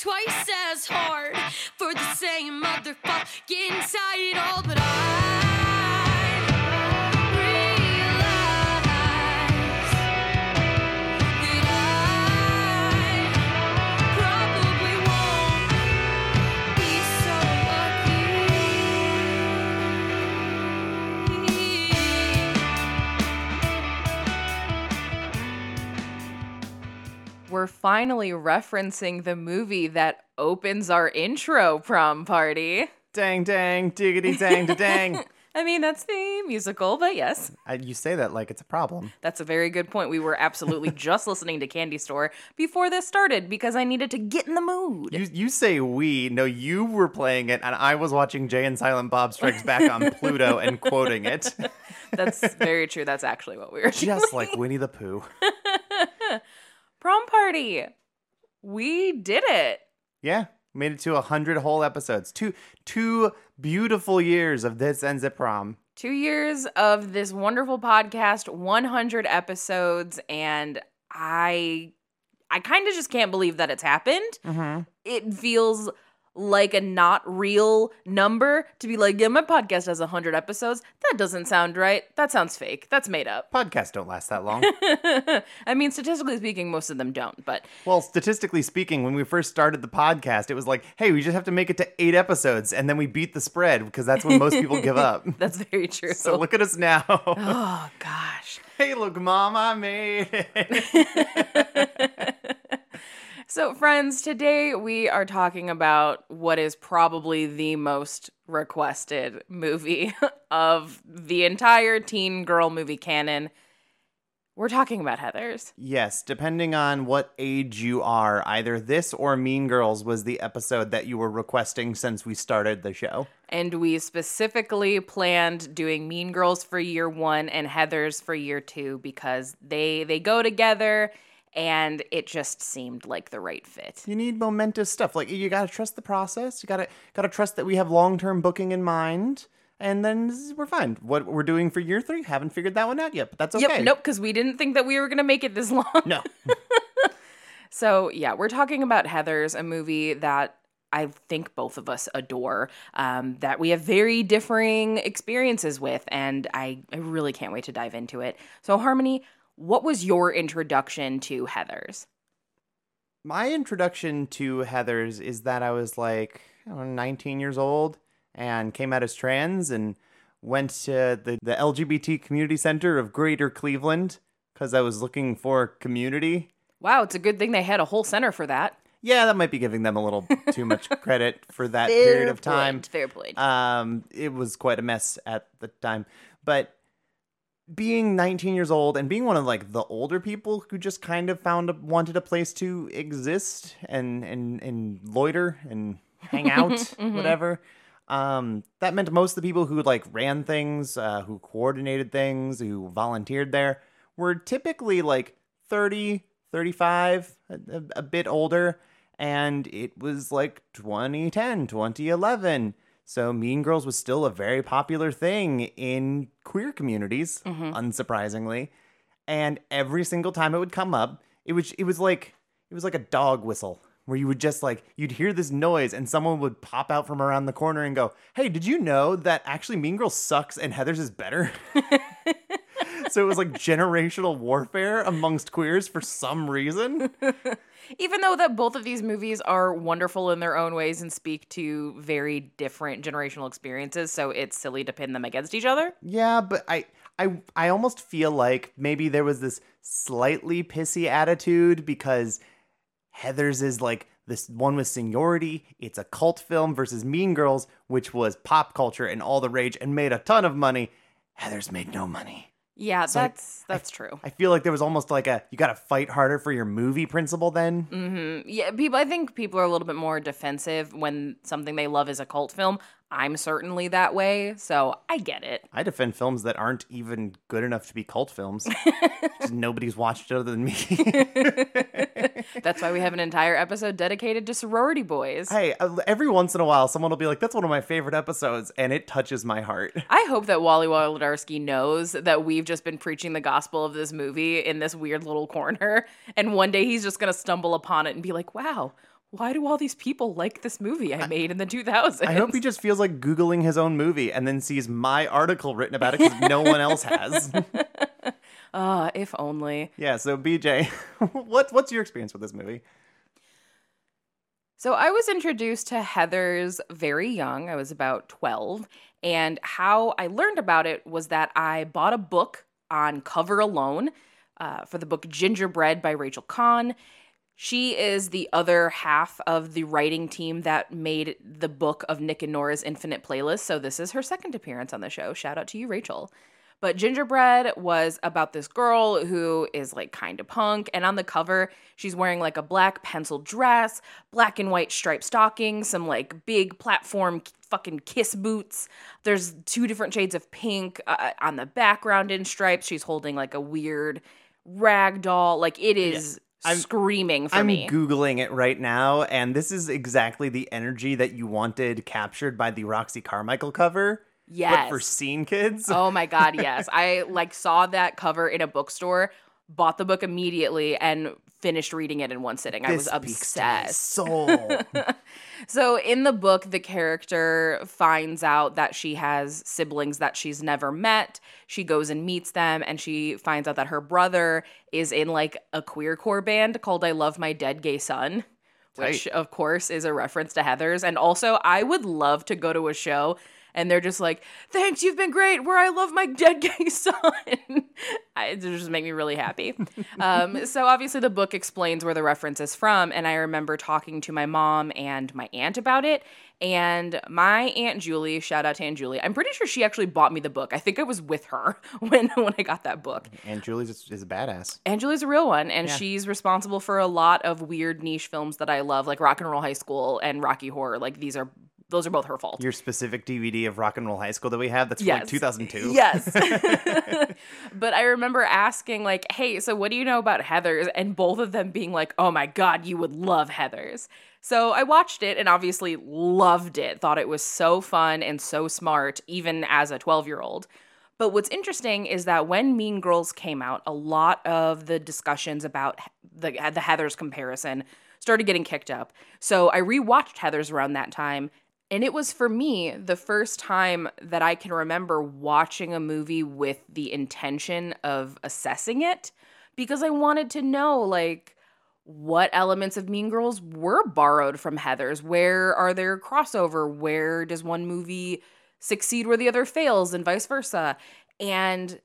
Twice as hard for the same motherfucking title. But I We're finally referencing the movie that opens our intro prom party. Dang, dang, diggity, dang, da dang. I mean, that's the musical, but yes, I, you say that like it's a problem. that's a very good point. We were absolutely just listening to Candy Store before this started because I needed to get in the mood. You, you say we. No, you were playing it, and I was watching Jay and Silent Bob Strikes Back on Pluto and quoting it. That's very true. That's actually what we were doing. Just like Winnie the Pooh. Prom party. We did it. Yeah, made it to a hundred whole episodes. Two two beautiful years of this ends at prom. Two years of this wonderful podcast, 100 episodes, and I I kind of just can't believe that it's happened. Mm-hmm. It feels like a not real number to be like, yeah, my podcast has 100 episodes. That doesn't sound right. That sounds fake. That's made up. Podcasts don't last that long. I mean, statistically speaking, most of them don't, but well, statistically speaking, when we first started the podcast, it was like, hey, we just have to make it to eight episodes, and then we beat the spread because that's when most people give up. that's very true. So look at us now. oh, gosh. hey, look, mom, I made it. So, friends, today we are talking about what is probably the most requested movie of the entire teen girl movie canon. We're talking about Heathers. yes, depending on what age you are, either this or Mean Girls was the episode that you were requesting since we started the show. And we specifically planned doing Mean Girls for year one and Heathers for year two because they they go together and it just seemed like the right fit. You need momentous stuff. Like you gotta trust the process. You gotta gotta trust that we have long term booking in mind, and then we're fine. What we're doing for year three, haven't figured that one out yet, but that's okay. Yep, nope, because we didn't think that we were gonna make it this long. No. So, yeah, we're talking about Heathers, a movie that I think both of us adore, um, that we have very differing experiences with, and I, I really can't wait to dive into it. So, Harmony, what was your introduction to Heathers? My introduction to Heather's is that I was like I don't know, 19 years old and came out as trans and went to the, the LGBT community center of Greater Cleveland because I was looking for community. Wow, it's a good thing they had a whole center for that. Yeah, that might be giving them a little too much credit for that period of time. point, Fair point. Um, it was quite a mess at the time, but being 19 years old and being one of like the older people who just kind of found a, wanted a place to exist and and and loiter and hang out, whatever. Um, that meant most of the people who like ran things, uh, who coordinated things, who volunteered there were typically like 30, 35, a, a, a bit older. And it was like 2010, 2011. So Mean Girls was still a very popular thing in queer communities, mm-hmm. unsurprisingly. And every single time it would come up, it was it was like it was like a dog whistle where you would just like you'd hear this noise and someone would pop out from around the corner and go, "Hey, did you know that actually Mean Girls sucks and Heather's is better?" so it was like generational warfare amongst queers for some reason. Even though that both of these movies are wonderful in their own ways and speak to very different generational experiences, so it's silly to pin them against each other. Yeah, but I I I almost feel like maybe there was this slightly pissy attitude because Heather's is like this one with seniority. It's a cult film versus Mean Girls, which was pop culture and all the rage and made a ton of money. Heather's made no money. Yeah, So I- that's that's true. I feel like there was almost like a you got to fight harder for your movie principle then. Mm-hmm. Yeah, people. I think people are a little bit more defensive when something they love is a cult film. I'm certainly that way, so I get it. I defend films that aren't even good enough to be cult films. Nobody's watched it other than me. That's why we have an entire episode dedicated to sorority boys. hey, uh, every once in a while, someone will be like, "That's one of my favorite episodes," and it touches my heart. I hope that Wally Wolodarsky knows that we've just been preaching the gospel of this movie in this weird little corner, and one day he's just gonna stumble upon it and be like, "Wow, why do all these people like this movie I made in the 2000s?" I hope he just feels like googling his own movie and then sees my article written about it because no one else has. Ah, if only. yeah. So BJ, what what's your experience with this movie? So I was introduced to Heather's very young. I was about 12. And how I learned about it was that I bought a book on cover alone uh, for the book Gingerbread by Rachel Cohn. She is the other half of the writing team that made the book of Nick and Nora's Infinite Playlist. So this is her second appearance on the show. Shout out to you, Rachel. But Gingerbread was about this girl who is like kind of punk. And on the cover, she's wearing like a black pencil dress, black and white striped stockings, some like big platform fucking kiss boots. There's two different shades of pink uh, on the background in stripes. She's holding like a weird rag doll. Like it is I'm- screaming for I'm me. googling it right now, and this is exactly the energy that you wanted captured by the Roxy Carmichael cover. Yes. But for scene kids. Oh my god, yes. I like saw that cover in a bookstore, bought the book immediately and finished reading it in one sitting. I was This to my obsessed. Soul. So in the book the character finds out that she has siblings that she's never met. She goes and meets them and she finds out that her brother is in like a queercore band called I Love My Dead Gay Son. Which of course is a reference to Heather's. And also I would love to go to a show and they're just like, "Thanks, you've been great." Where I love my dead gay son, I, it just make me really happy. um, so obviously, the book explains where the reference is from, and I remember talking to my mom and my aunt about it. And my aunt Julie, shout out to Aunt Julie. I'm pretty sure she actually bought me the book. I think I was with her when when I got that book. and Julie's is, a badass. And Julie's a real one, and Yeah. she's responsible for a lot of weird niche films that I love, like Rock and Roll High School and Rocky Horror. Like these are those are both her fault. Your specific DVD of Rock and Roll High School that we have that's from Yes. like 2002. Yes. but I remember asking, like, hey, so what do you know about Heather's? And both of them being like, oh my God, you would love Heather's. So I watched it and obviously loved it. Thought it was so fun and so smart, even as a 12 year old. But what's interesting is that when Mean Girls came out, a lot of the discussions about the, the Heather's comparison started getting kicked up. So I rewatched Heather's around that time and it was for me the first time that I can remember watching a movie with the intention of assessing it because I wanted to know, like, what elements of Mean Girls were borrowed from Heather's? Where are there crossover? Where does one movie succeed where the other fails and vice versa? And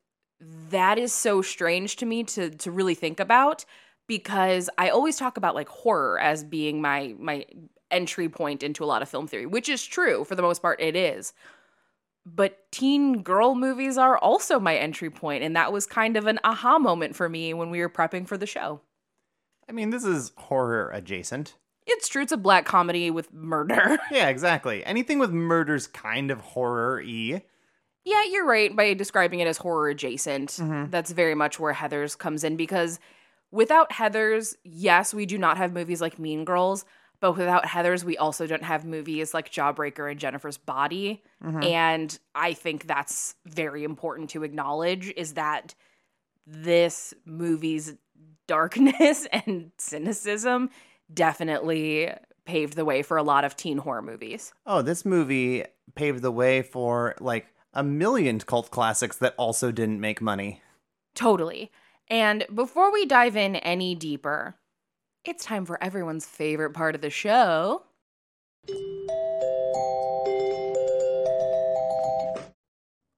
that is so strange to me to to really think about because I always talk about like horror as being my my entry point into a lot of film theory, which is true for the most part it is. But teen girl movies are also my entry point and that was kind of an aha moment for me when we were prepping for the show. I mean, this is horror adjacent. It's true it's a black comedy with murder. Yeah, exactly. Anything with murder's kind of horror y. Yeah, you're right by describing it as horror adjacent. Mhm. That's very much where Heather's comes in because without Heather's, yes, we do not have movies like Mean Girls, but without Heather's, we also don't have movies like Jawbreaker and Jennifer's Body. Mm-hmm. And I think that's very important to acknowledge is that this movie's darkness and cynicism definitely paved the way for a lot of teen horror movies. Oh, this movie paved the way for like a million cult classics that also didn't make money. Totally. And before we dive in any deeper, it's time for everyone's favorite part of the show.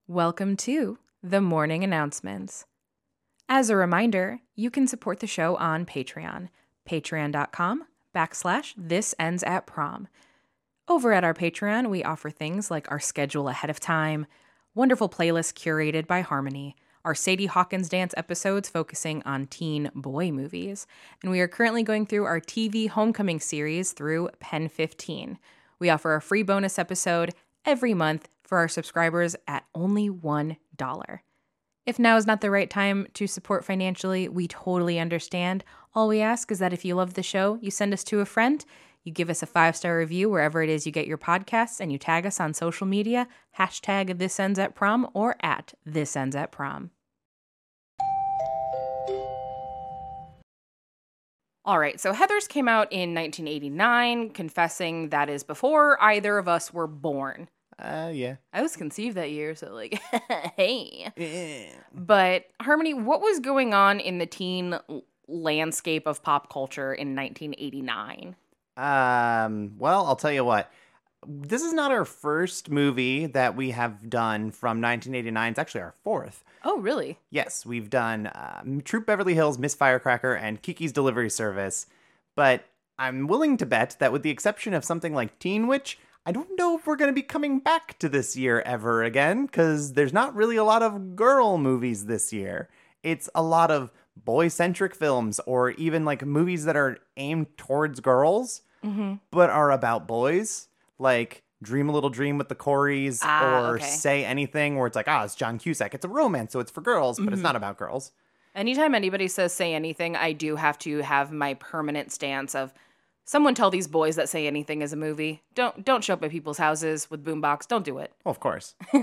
Welcome to the morning announcements. As a reminder, you can support the show on Patreon, patreon.com backslash this ends at prom. Over at our Patreon, we offer things like our schedule ahead of time, wonderful playlists curated by Harmony, our Sadie Hawkins dance episodes focusing on teen boy movies. And we are currently going through our TV Homecoming series through Pen 15. We offer a free bonus episode every month for our subscribers at only $1. If now is not the right time to support financially, we totally understand. All we ask is that if you love the show, you send us to a friend, you give us a five star review wherever it is you get your podcasts, and you tag us on social media, hashtag this ends at prom or at this ends at prom. All right, so Heathers came out in 1989, confessing that is before either of us were born. Uh, yeah. I was conceived that year, so like, hey. Eh. But Harmony, what was going on in the teen landscape of pop culture in 1989? Um, well, I'll tell you what. This is not our first movie that we have done from 1989. It's actually our fourth. Oh, really? Yes, we've done um, Troop Beverly Hills, Miss Firecracker, and Kiki's Delivery Service. But I'm willing to bet that, with the exception of something like Teen Witch, I don't know if we're going to be coming back to this year ever again, because there's not really a lot of girl movies this year. It's a lot of boy centric films, or even like movies that are aimed towards girls, Mm-hmm. but are about boys. Like Dream a Little Dream with the Coreys, Ah, or okay. Say Anything, where it's like, ah, it's John Cusack. It's a romance, so it's for girls, but it's Mm-hmm. not about girls. Anytime anybody says say anything, I do have to have my permanent stance of someone tell these boys that say anything is a movie. Don't don't show up at people's houses with boombox. Don't do it. Well, of course.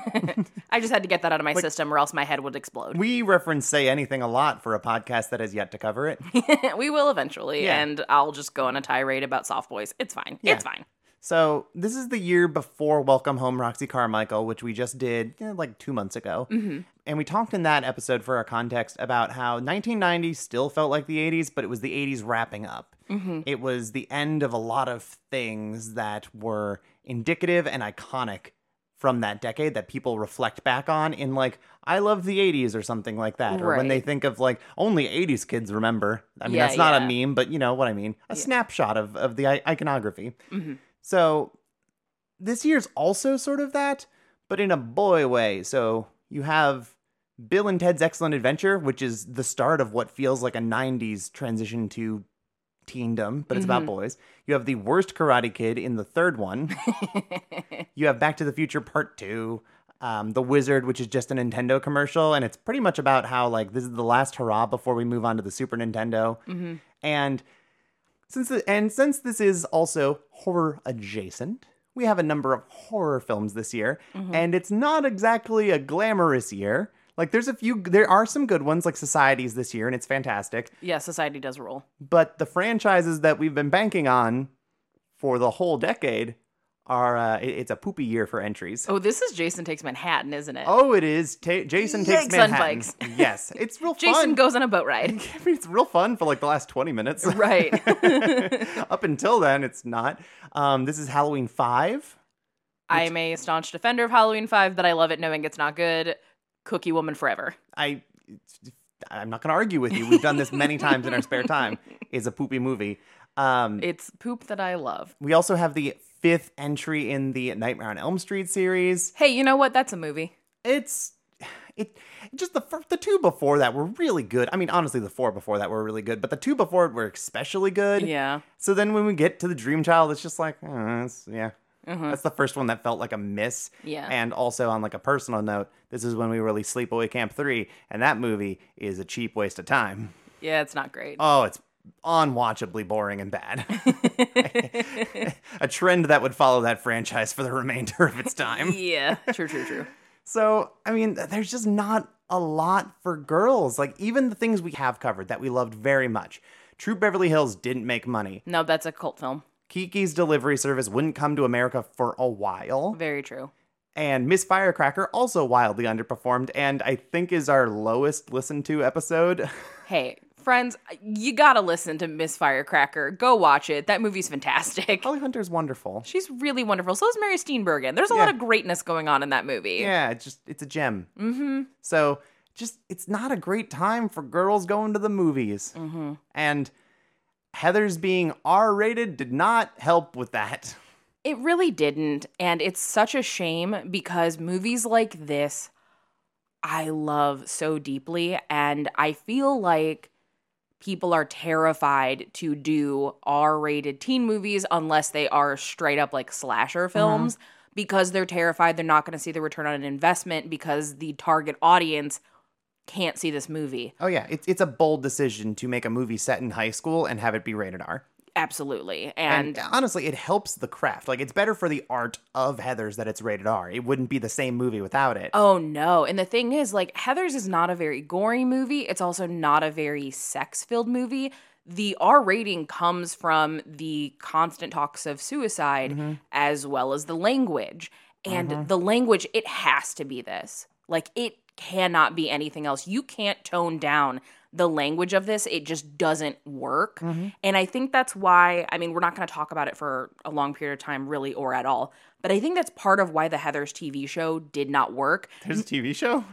I just had to get that out of my system or else my head would explode. We reference Say Anything a lot for a podcast that has yet to cover it. we will eventually, Yeah. and I'll just go on a tirade about soft boys. It's fine. Yeah. It's fine. So, this is the year before Welcome Home Roxy Carmichael, which we just did eh, like two months ago. Mm-hmm. And we talked in that episode for our context about how 1990 still felt like the 80s, but it was the 80s wrapping up. Mm-hmm. It was the end of a lot of things that were indicative and iconic from that decade that people reflect back on in like I love the 80s or something like that or when they think of like only 80s kids remember. I mean Yeah, that's not a meme, but you know what I mean. A snapshot of of the I- iconography. Mhm. So this year's also sort of that, but in a boy way. So you have Bill and Ted's Excellent Adventure, which is the start of what feels like a 90s transition to teendom, but it's about mm-hmm. boys. You have The Worst Karate Kid in the third one. you have Back to the Future Part 2. Um, the Wizard, which is just a Nintendo commercial, and it's pretty much about how like this is the last hurrah before we move on to the Super Nintendo. Mm-hmm. And since the, and since this is also horror adjacent, we have a number of horror films this year, mm-hmm. and it's not exactly a glamorous year. Like there's a few there are some good ones like Societies this year and it's fantastic, yeah, society does rule. but the franchises that we've been banking on for the whole decade are uh, it- it's a poopy year for entries. Oh, this is Jason Takes Manhattan, isn't it? Oh, it is. Ta- Jason takes Yikes on Manhattan. yes, it's real fun. Jason goes on a boat ride. It's real fun for like the last twenty minutes. right. Up until then, it's not. Um, this is Halloween five. I'm a staunch defender of Halloween 5, but I love it knowing it's not good. Cookie Woman forever. I, I'm not going to argue with you. We've done this many times in our spare time. Is a poopy movie. Um, It's poop that I love. we also have the fifth entry in the Nightmare on Elm Street series. Hey, you know what? That's a movie. It's it just the fir- the two before that were really good. I mean, honestly, the four before that were really good, but the two before it were especially good. Yeah. So then when we get to the Dream Child, it's just like, oh, it's, yeah. Mhm. That's the first one that felt like a miss. Yeah. And also on like a personal note, this is when we released Sleepaway Camp 3, and that movie is a cheap waste of time. Yeah, it's not great. Oh, it's unwatchably boring and bad. a trend that would follow that franchise for the remainder of its time. yeah. True, true, true. So, I mean, there's just not a lot for girls. Like, even the things we have covered that we loved very much. Troop Beverly Hills didn't make money. No, that's a cult film. Kiki's Delivery Service wouldn't come to America for a while. Very true. And Miss Firecracker also wildly underperformed, and I think is our lowest listened to episode. Hey, friends, you gotta listen to Miss Firecracker. Go watch it. That movie's fantastic. Holly Hunter's wonderful. She's really wonderful. So is Mary Steenburgen. There's a lot of greatness going on in that movie. Yeah, it's just it's a gem. Mm-hmm. So just it's not a great time for girls going to the movies. Mm-hmm. And Heather's being R rated did not help with that. It really didn't. And it's such a shame because movies like this I love so deeply. And I feel like people are terrified to do R rated teen movies unless they are straight up like slasher mm-hmm. films because they're terrified they're not going to see the return on an investment because the target audience can't see this movie. Oh yeah, it's it's a bold decision to make a movie set in high school and have it be rated R. Absolutely. And, And, honestly, it helps the craft. Like it's better for the art of Heather's that it's rated R. It wouldn't be the same movie without it. oh no. And the thing is, like, Heather's is not a very gory movie. It's also not a very sex filled movie. The R rating comes from the constant talks of suicide mm-hmm. as well as the language. And mm-hmm. the language, it has to be this. Like, it cannot be anything else. You can't tone down the language of this. It just doesn't work. And I think that's why, I mean, we're not going to talk about it for a long period of time, really, or at all. But I think that's part of why the Heather's TV show did not work. There's a TV show.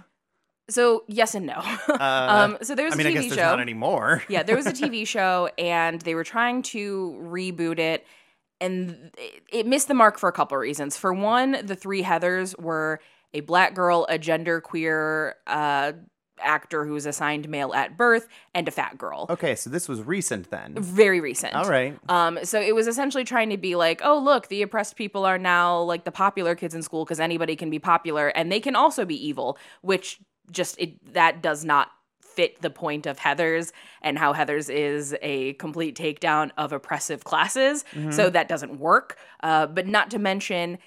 So, yes and no. Uh, um, so, there was I mean, a I TV guess there's show. not anymore. yeah, there was a TV show, and they were trying to reboot it. And it- it missed the mark for a couple of reasons. For one, the three Heathers were a black girl, a gender queer uh, actor who was assigned male at birth, and a fat girl. Okay, so this was recent then. Very recent. All right. Um, so it was essentially trying to be like, oh, look, the oppressed people are now like the popular kids in school because anybody can be popular and they can also be evil, which just it that does not fit the point of Heather's and how Heather's is a complete takedown of oppressive classes. So that doesn't work. Uh, but not to mention,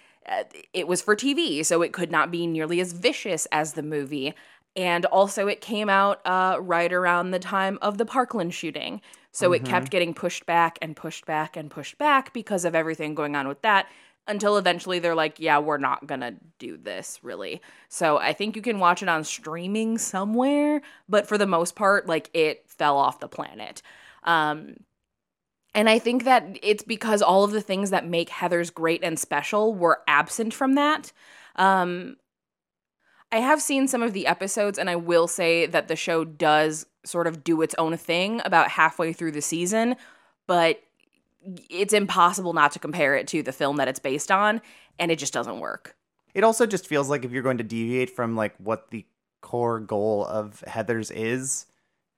it was for TV, so it could not be nearly as vicious as the movie. And also, it came out uh, right around the time of the Parkland shooting. So it kept getting pushed back and pushed back and pushed back because of everything going on with that until eventually they're like, yeah, we're not going to do this really. So I think you can watch it on streaming somewhere, but for the most part, like it fell off the planet. Um, and I think that it's because all of the things that make Heather's great and special were absent from that. Um, I have seen some of the episodes, and I will say that the show does sort of do its own thing about halfway through the season, but it's impossible not to compare it to the film that it's based on, and it just doesn't work. It also just feels like if you're going to deviate from like what the core goal of Heather's is,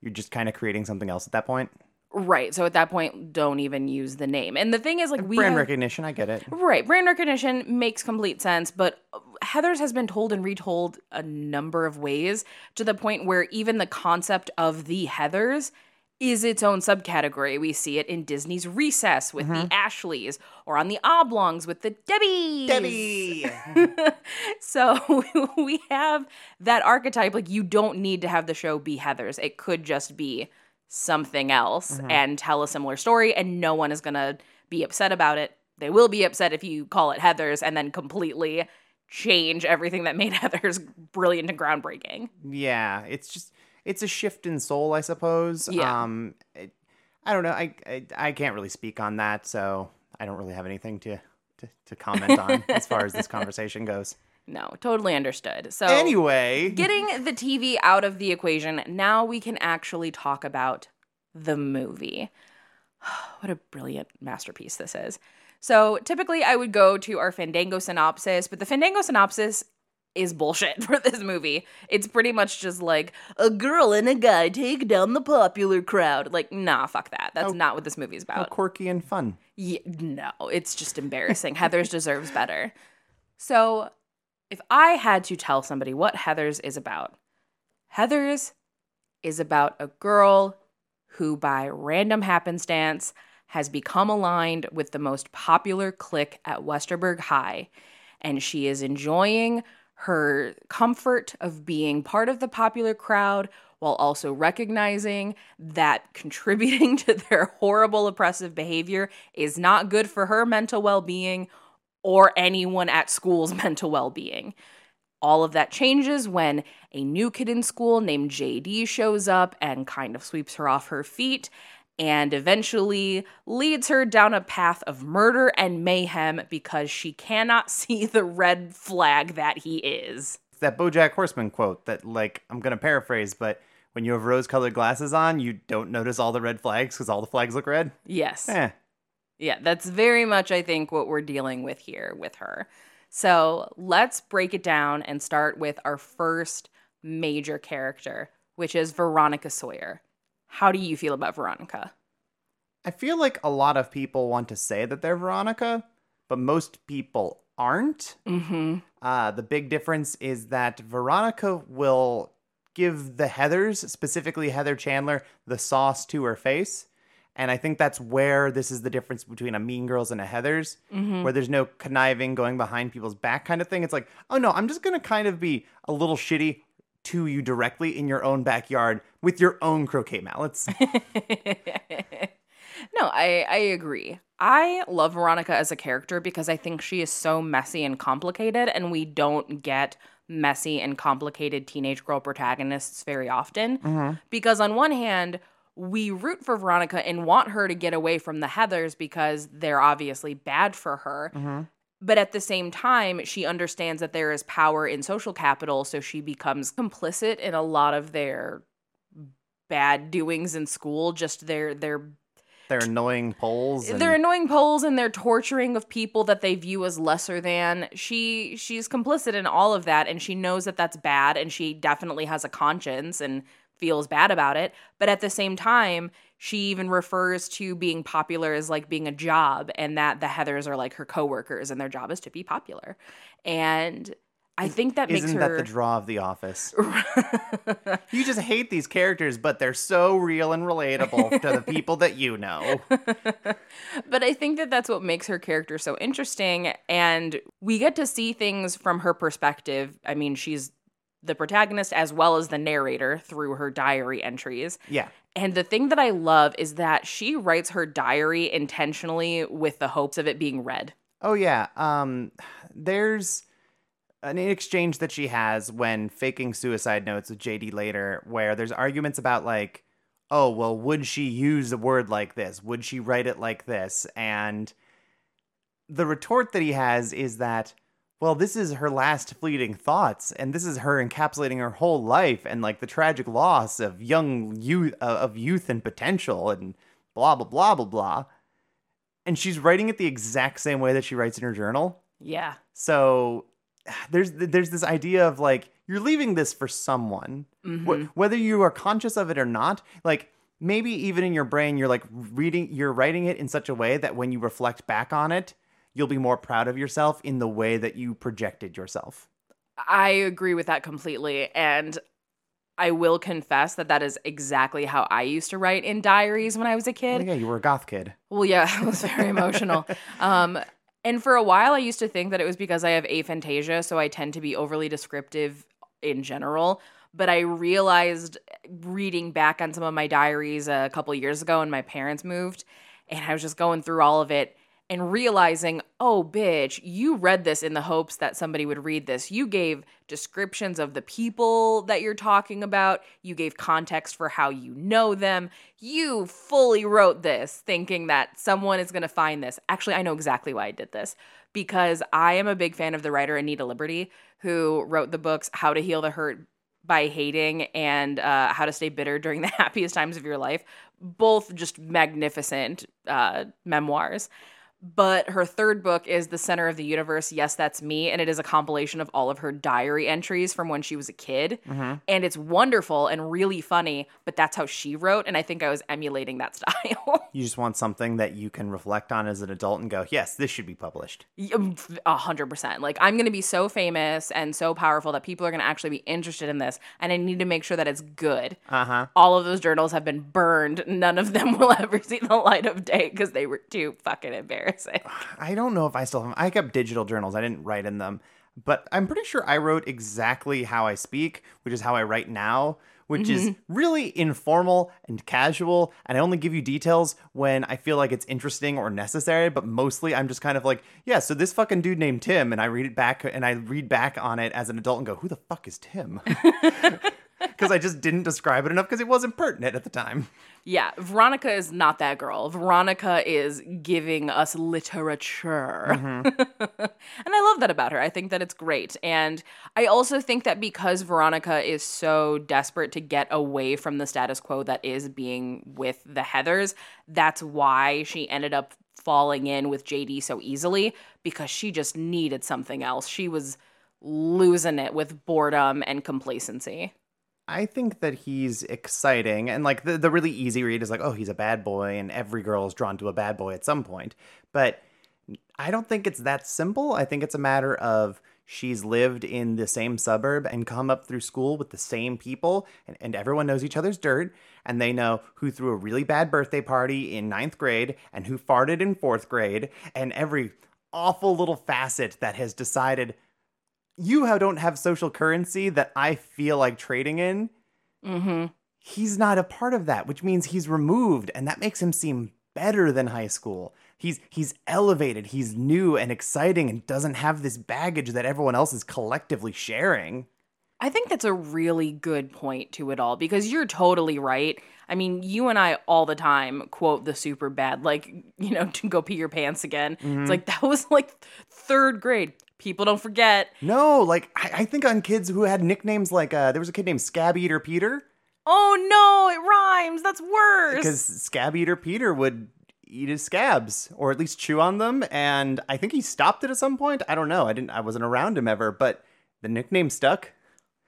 you're just kind of creating something else at that point. Right. So at that point, don't even use the name. And the thing is, like, we Brand have- recognition, I get it. Right. Brand recognition makes complete sense, but Heather's has been told and retold a number of ways to the point where even the concept of the Heathers is its own subcategory. We see it in Disney's Recess with the mm-hmm. Ashleys or on the Oblongs with the Debbies. Debbie. So we have that archetype. Like, you don't need to have the show be Heather's. It could just be something else and tell a similar story, and no one is going to be upset about it. They will be upset if you call it Heather's and then completely change everything that made Heather's brilliant and groundbreaking. yeah, it's just it's a shift in soul, I suppose. Yeah. Um, it, I don't know. I, I I can't really speak on that, so I don't really have anything to to, to comment on as far as this conversation goes. No, totally understood. So, Anyway, getting the TV out of the equation, now we can actually talk about the movie. what a brilliant masterpiece this is. So, typically, I would go to our Fandango synopsis, but the Fandango synopsis is bullshit for this movie. It's pretty much just like a girl and a guy take down the popular crowd. Like, nah, fuck that. That's Oh. not what this movie's how about. quirky and fun. Yeah, no, it's just embarrassing. Heather's deserves better. So, if I had to tell somebody what Heather's is about, Heather's is about a girl who, by random happenstance, has become aligned with the most popular clique at Westerberg High, and she is enjoying her comfort of being part of the popular crowd while also recognizing that contributing to their horrible oppressive behavior is not good for her mental well being or anyone at school's mental well being. All of that changes when a new kid in school named JD shows up and kind of sweeps her off her feet and eventually leads her down a path of murder and mayhem because she cannot see the red flag that he is. It's that BoJack Horseman quote that, like, I'm gonna paraphrase, but when you have rose-colored glasses on, you don't notice all the red flags because all the flags look red. Yes. Eh. Yeah, that's very much, I think, what we're dealing with here with her. So let's break it down and start with our first major character, which is Veronica Sawyer. How do you feel about Veronica? I feel like a lot of people want to say that they're Veronica, but most people aren't. Mm-hmm. Uh, the big difference is that Veronica will give the Heathers, specifically Heather Chandler, the sauce to her face. And I think that's where this is the difference between a Mean Girls and a Heathers, mm-hmm. where there's no conniving, going behind people's back kind of thing. It's like, oh no, I'm just going to kind of be a little shitty to you directly in your own backyard with your own croquet mallets. no, I, I agree. I love Veronica as a character because I think she is so messy and complicated, and we don't get messy and complicated teenage girl protagonists very often. Mm-hmm. Because, on one hand, we root for Veronica and want her to get away from the Heathers because they're obviously bad for her. Mm-hmm. But at the same time, she understands that there is power in social capital, so she becomes complicit in a lot of their bad doings in school, just their their They're annoying polls. And, they're annoying polls and their torturing of people that they view as lesser than. She she's complicit in all of that and she knows that that's bad and she definitely has a conscience and feels bad about it, but at the same time, she even refers to being popular as like being a job and that the Heathers are like her coworkers and their job is to be popular. And I think that makes Isn't her that the draw of The Office? you just hate these characters, but they're so real and relatable to the people that you know. but I think that that's what makes her character so interesting. And we get to see things from her perspective. I mean, she's the protagonist as well as the narrator through her diary entries. Yeah. And the thing that I love is that she writes her diary intentionally with the hopes of it being read. Oh yeah. Um there's an exchange that she has when faking suicide notes with JD later where there's arguments about like oh well would she use a word like this? Would she write it like this? And the retort that he has is that well this is her last fleeting thoughts and this is her encapsulating her whole life and like the tragic loss of young youth uh, of youth and potential and blah blah blah blah blah. And she's writing it the exact same way that she writes in her journal. Yeah. so there's there's this idea of like you're leaving this for someone Wh- whether you are conscious of it or not. Like maybe even in your brain you're like reading you're writing it in such a way that when you reflect back on it you'll be more proud of yourself in the way that you projected yourself I agree with that completely. And I will confess that that is exactly how I used to write in diaries when I was a kid. yeah you were a goth kid Well, yeah, it was very emotional. Um, and for a while, I used to think that it was because I have aphantasia, so I tend to be overly descriptive in general. But I realized reading back on some of my diaries a couple years ago when my parents moved, and I was just going through all of it and realizing, oh, bitch, you read this in the hopes that somebody would read this. You gave descriptions of the people that you're talking about, you gave context for how you know them. You fully wrote this thinking that someone is going to find this. Actually, I know exactly why I did this because I am a big fan of the writer Anita Liberty, who wrote the books How to Heal the Hurt by Hating and uh, How to Stay Bitter During the Happiest Times of Your Life. Both just magnificent uh, memoirs. But her third book is The Center of the Universe. Yes, that's me. And it is a compilation of all of her diary entries from when she was a kid. And it's wonderful and really funny, but that's how she wrote. And I think I was emulating that style. you just want something that you can reflect on as an adult and go yes this should be published A hundred percent. Like I'm gonna be so famous and so powerful that people are gonna actually be interested in this, and I need to make sure that it's good. uh-huh All of those journals have been burned. None of them will ever see the light of day because they were too fucking embarrassing. I don't know if I still have. I kept digital journals. I didn't write in them, but I'm pretty sure I wrote exactly how I speak, which is how I write now, which is mm-hmm. really informal and casual. And I only give you details when I feel like it's interesting or necessary. But mostly, I'm just kind of like, yeah. So this fucking dude named Tim, and I read it back, and I read back on it as an adult and go, who the fuck is Tim? Because I just didn't describe it enough because it wasn't pertinent at the time. Yeah, Veronica is not that girl. Veronica is giving us literature. Mm-hmm. and I love that about her. I think that it's great. And I also think that because Veronica is so desperate to get away from the status quo that is being with the Heathers, that's why she ended up falling in with JD so easily because she just needed something else. She was losing it with boredom and complacency. I think that he's exciting and like the, the really easy read is like, oh, he's a bad boy and every girl is drawn to a bad boy at some point. But I don't think it's that simple. I think it's a matter of she's lived in the same suburb and come up through school with the same people and, and everyone knows each other's dirt and they know who threw a really bad birthday party in ninth grade and who farted in fourth grade and every awful little facet that has decided you don't have social currency that I feel like trading in. Mm-hmm. He's not a part of that, which means he's removed, and that makes him seem better than high school. He's he's elevated, he's new and exciting, and doesn't have this baggage that everyone else is collectively sharing. I think that's a really good point to it all because you're totally right. I mean, you and I all the time quote the super bad, like, you know, to go pee your pants again. It's like that was like third grade. People don't forget. No, like I, I think on kids who had nicknames like uh, there was a kid named Scab Eater Peter Oh no, it rhymes. That's worse. because Scab Eater Peter would eat his scabs or at least chew on them, and I think he stopped it at some point. I don't know. I didn't. I wasn't around him ever, but the nickname stuck.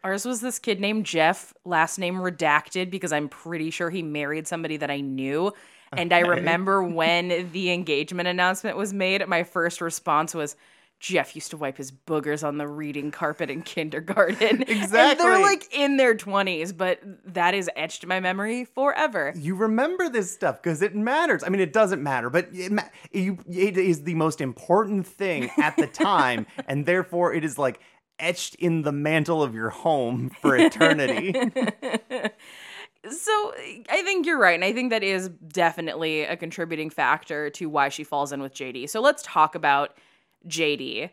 Ours was this kid named Jeff, last name redacted because I'm pretty sure he married somebody that I knew. And I remember when the engagement announcement was made, my first response was, Jeff used to wipe his boogers on the reading carpet in kindergarten. And Exactly. they're like in their 20s, but that is etched in my memory forever. you remember this stuff because it matters. I mean, it doesn't matter, but it, ma- it is the most important thing at the time, and therefore it is like etched in the mantle of your home for eternity. So I think you're right. And I think that is definitely a contributing factor to why she falls in with JD. So let's talk about JD.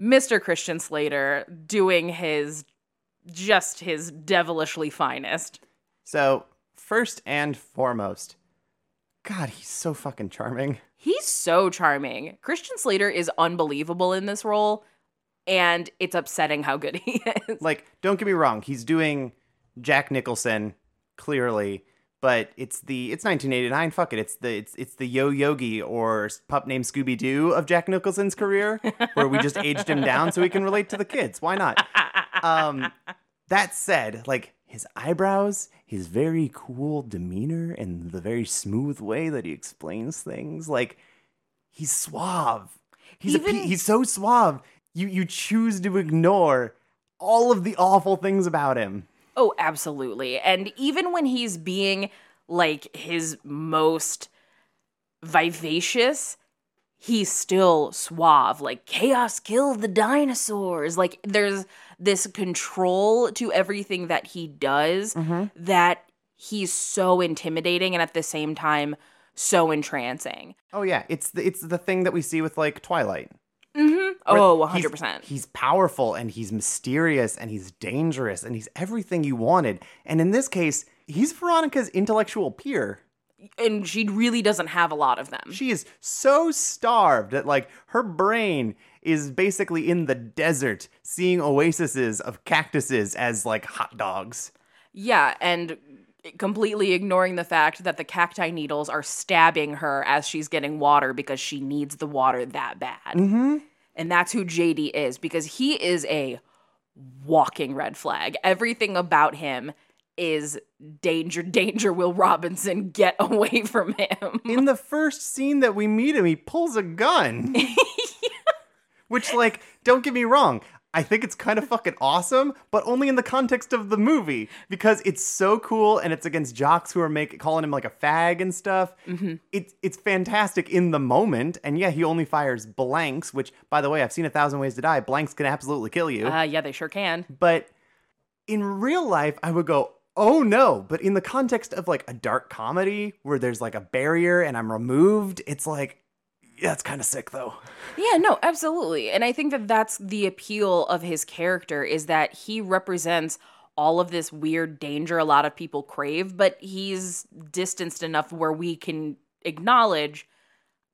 Mr. Christian Slater doing his just his devilishly finest. so, first and foremost, God, he's so fucking charming. He's so charming. Christian Slater is unbelievable in this role, and it's upsetting how good he is. Like, don't get me wrong, he's doing Jack Nicholson clearly, but it's the it's 1989. Fuck it, it's the it's it's the Yo Yogi or pup named Scooby Doo of Jack Nicholson's career, where we just aged him down so he can relate to the kids. Why not? Um, that said, like his eyebrows, his very cool demeanor, and the very smooth way that he explains things, like he's suave. He's Even- pe- he's so suave. You you choose to ignore all of the awful things about him. Oh, absolutely. And even when he's being like his most vivacious, he's still suave. Like, chaos killed the dinosaurs. Like, there's this control to everything that he does mm-hmm. that he's so intimidating and at the same time so entrancing. Oh yeah, it's the it's the thing that we see with like Twilight. Mm-hmm. Oh, 100%. He's, powerful and he's mysterious and he's dangerous and he's everything you wanted. And in this case, he's Veronica's intellectual peer. and she really doesn't have a lot of them. She is so starved that like her brain is basically in the desert seeing oases of cactuses as like hot dogs. Yeah, and completely ignoring the fact that the cacti needles are stabbing her as she's getting water because she needs the water that bad. Mm-hmm. And that's who JD is because he is a walking red flag. Everything about him is danger, danger, Will Robinson, get away from him. In the first scene that we meet him, he pulls a gun. Which, like, don't get me wrong, I think it's kind of fucking awesome, but only in the context of the movie because it's so cool and it's against jocks who are making calling him like a fag and stuff. Mm-hmm. It's it's fantastic in the moment, and yeah, he only fires blanks. Which, by the way, I've seen a thousand ways to die. Blanks can absolutely kill you. Uh, yeah, they sure can. But in real life, I would go, oh no. But in the context of like a dark comedy where there's like a barrier and I'm removed, it's like, yeah, it's kind of sick though. Yeah, no, absolutely. And I think that that's the appeal of his character is that he represents all of this weird danger a lot of people crave, but he's distanced enough where we can acknowledge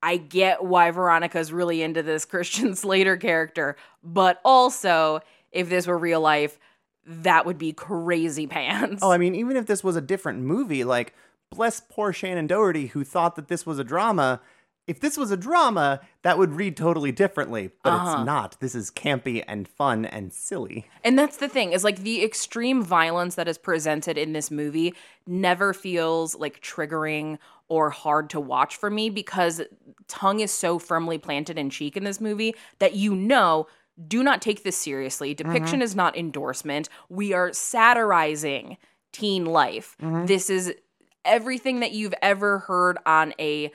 I get why Veronica's really into this Christian Slater character, but also if this were real life, that would be crazy pants. Oh, I mean, even if this was a different movie, like, bless poor Shannen Doherty who thought that this was a drama. If this was a drama, that would read totally differently, but Uh-huh. it's not. This is campy and fun and silly. And that's the thing is like the extreme violence that is presented in this movie never feels like triggering or hard to watch for me because tongue is so firmly planted in cheek in this movie that you know do not take this seriously. Depiction is not endorsement. We are satirizing teen life. This is everything that you've ever heard on a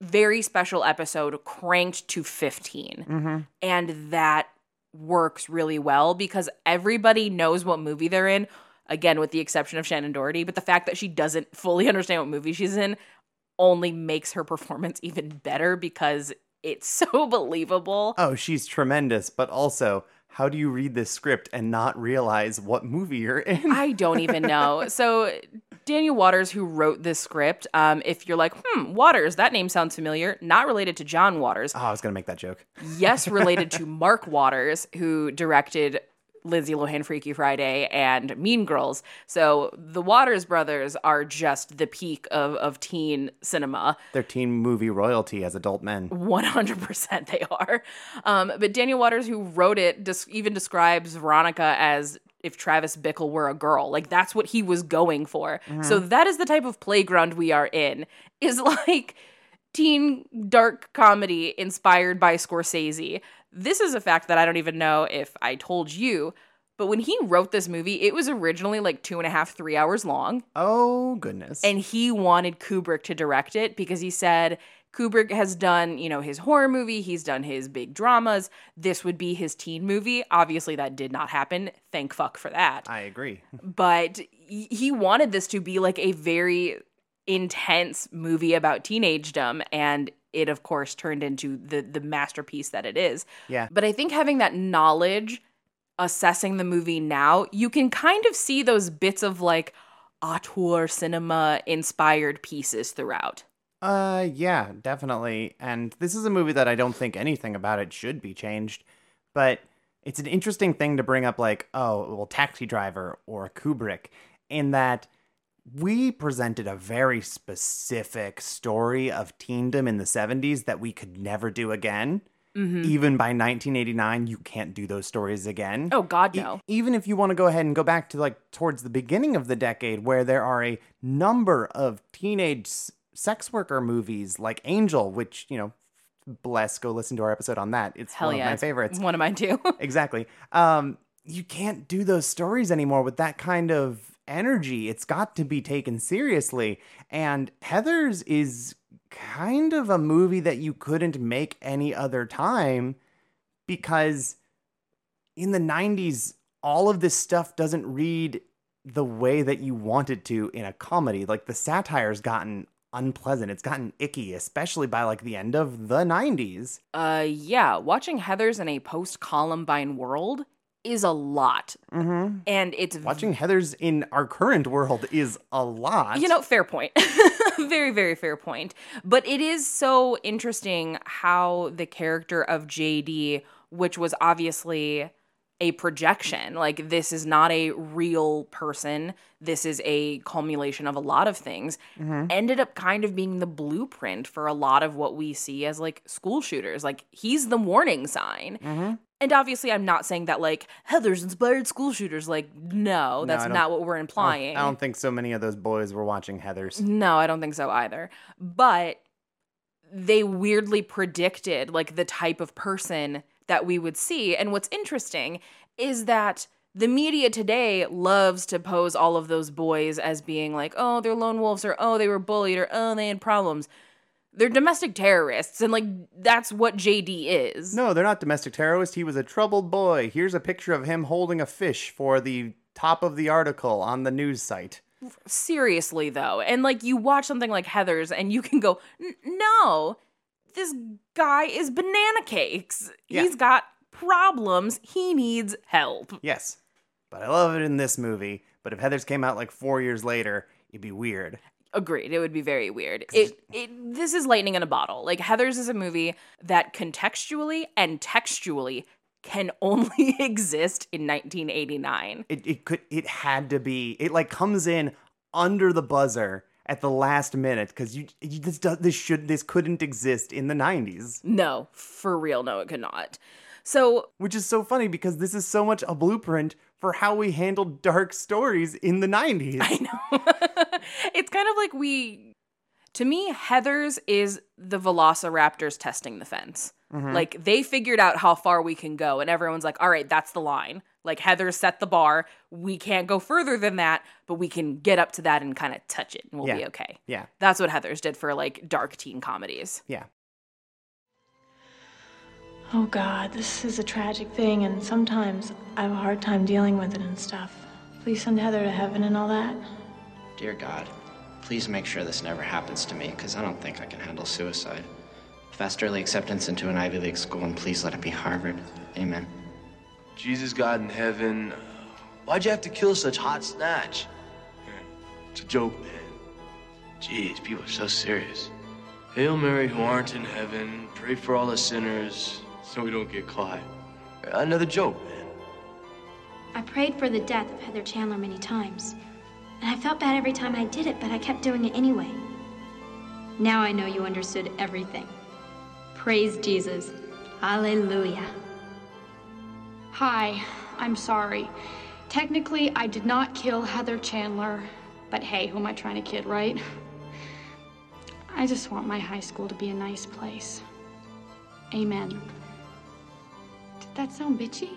very special episode cranked to 15 mm-hmm. and that works really well because everybody knows what movie they're in again with the exception of shannen doherty but the fact that she doesn't fully understand what movie she's in only makes her performance even better because it's so believable Oh, she's tremendous, but also, how do you read this script and not realize what movie you're in? I don't even know. So Daniel Waters, who wrote this script, um, if you're like, hmm, Waters, that name sounds familiar, not related to John Waters. Oh, I was gonna make that joke. yes, related to Mark Waters, who directed Lindsay Lohan Freaky Friday and Mean Girls. So the Waters brothers are just the peak of, of teen cinema. They're teen movie royalty as adult men. 100% they are. Um, but Daniel Waters, who wrote it, des- even describes Veronica as if Travis Bickle were a girl. Like that's what he was going for. So mm-hmm. that is the type of playground we are in. Is like teen dark comedy inspired by Scorsese. This is a fact that I don't even know if I told you. But when he wrote this movie, it was originally like two and a half, three hours long. Oh goodness. And he wanted Kubrick to direct it because he said Kubrick has done, you know, his horror movie, he's done his big dramas. This would be his teen movie. Obviously, that did not happen. Thank fuck for that. I agree. But he wanted this to be like a very intense movie about teenagedom and it of course turned into the the masterpiece that it is. Yeah. But I think having that knowledge assessing the movie now, you can kind of see those bits of like auteur cinema inspired pieces throughout. Uh, yeah, definitely. And this is a movie that I don't think anything about it should be changed, but it's an interesting thing to bring up, like, oh, well, Taxi Driver or Kubrick, in that we presented a very specific story of teendom in the 70s that we could never do again. Even by 1989, you can't do those stories again. Oh god E- no. even if you want to go ahead and go back to like towards the beginning of the decade where there are a number of teenage sex worker movies like Angel, which, you know, bless, go listen to our episode on that. It's Hell one yeah. of my it's favorites. One of mine too. exactly. Um, you can't do those stories anymore with that kind of energy. It's got to be taken seriously. And Heather's is kind of a movie that you couldn't make any other time because in the 90s, all of this stuff doesn't read the way that you want it to in a comedy. Like the satire's gotten unpleasant. It's gotten icky, especially by like the end of the 90s. uh yeah, watching Heather's in a post Columbine world is a lot. Mm-hmm. And it's Watching Heather's in our current world is a lot. You know, fair point. very, very fair point. But it is so interesting how the character of JD, which was obviously a projection, like this is not a real person, this is a culmination of a lot of things, ended up kind of being the blueprint for a lot of what we see as like school shooters. Like he's the warning sign. Mm-hmm. And obviously, I'm not saying that like Heather's inspired school shooters. Like, no, that's I don't- not what we're implying. I don't think so many of those boys were watching Heather's. No, I don't think so either. But they weirdly predicted like the type of person that we would see. And what's interesting is that the media today loves to pose all of those boys as being like, oh, they're lone wolves, or oh, they were bullied, or oh, they had problems. They're domestic terrorists, and like that's what JD is. No, they're not domestic terrorists. He was a troubled boy. Here's a picture of him holding a fish for the top of the article on the news site. seriously though and like you watch something like heather's and you can go "N- no this guy is banana cakes Yeah. he's got problems he needs help Yes, but I love it in this movie. But if Heather's came out like four years later, it'd be weird. agreed it would be very weird it, it this is lightning in a bottle like heather's is a movie that contextually and textually can only exist in 1989 It it could it had to be. It like comes in under the buzzer at the last minute because you, you this does this should this couldn't exist in the 90s No, for real, no, it could not. So which is so funny because this is so much a blueprint for how we handled dark stories in the 90s I know. it's kind of like we to me, Heather's is the velociraptors testing the fence. Mm-hmm. Like they figured out how far we can go, and everyone's like, all right, that's the line. Like Heather set the bar. We can't go further than that, but we can get up to that and kind of touch it and we'll be okay. yeah That's what Heather's did for like dark teen comedies. yeah Oh God, this is a tragic thing, and sometimes I have a hard time dealing with it and stuff. Please send Heather to heaven and all that. Dear God, please make sure this never happens to me, because I don't think I can handle suicide. Fast early acceptance into an Ivy League school, and please let it be Harvard. Amen. Jesus God in heaven, uh, why'd you have to kill such hot snatch? It's a joke, man. Jeez, people are so serious. Hail Mary, who aren't in heaven, pray for all the sinners so we don't get caught. Uh, another joke, man. I prayed for the death of Heather Chandler many times. And I felt bad every time I did it, but I kept doing it anyway. Now I know you understood everything. Praise Jesus. Hallelujah. Hi, I'm sorry. Technically, I did not kill Heather Chandler, but hey, who am I trying to kid, right? I just want my high school to be a nice place. Amen. Did that sound bitchy?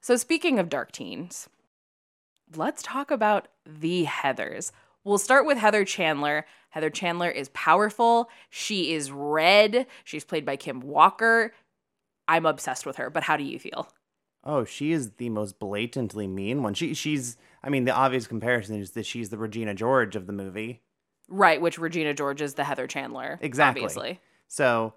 So, speaking of dark teens, let's talk about the Heathers. We'll start with Heather Chandler. Heather Chandler is powerful. She is red. She's played by Kim Walker. I'm obsessed with her, but how do you feel? Oh, she is the most blatantly mean one. She she's I mean, the obvious comparison is that she's the Regina George of the movie. Right, which Regina George is the Heather Chandler. Exactly. Obviously. So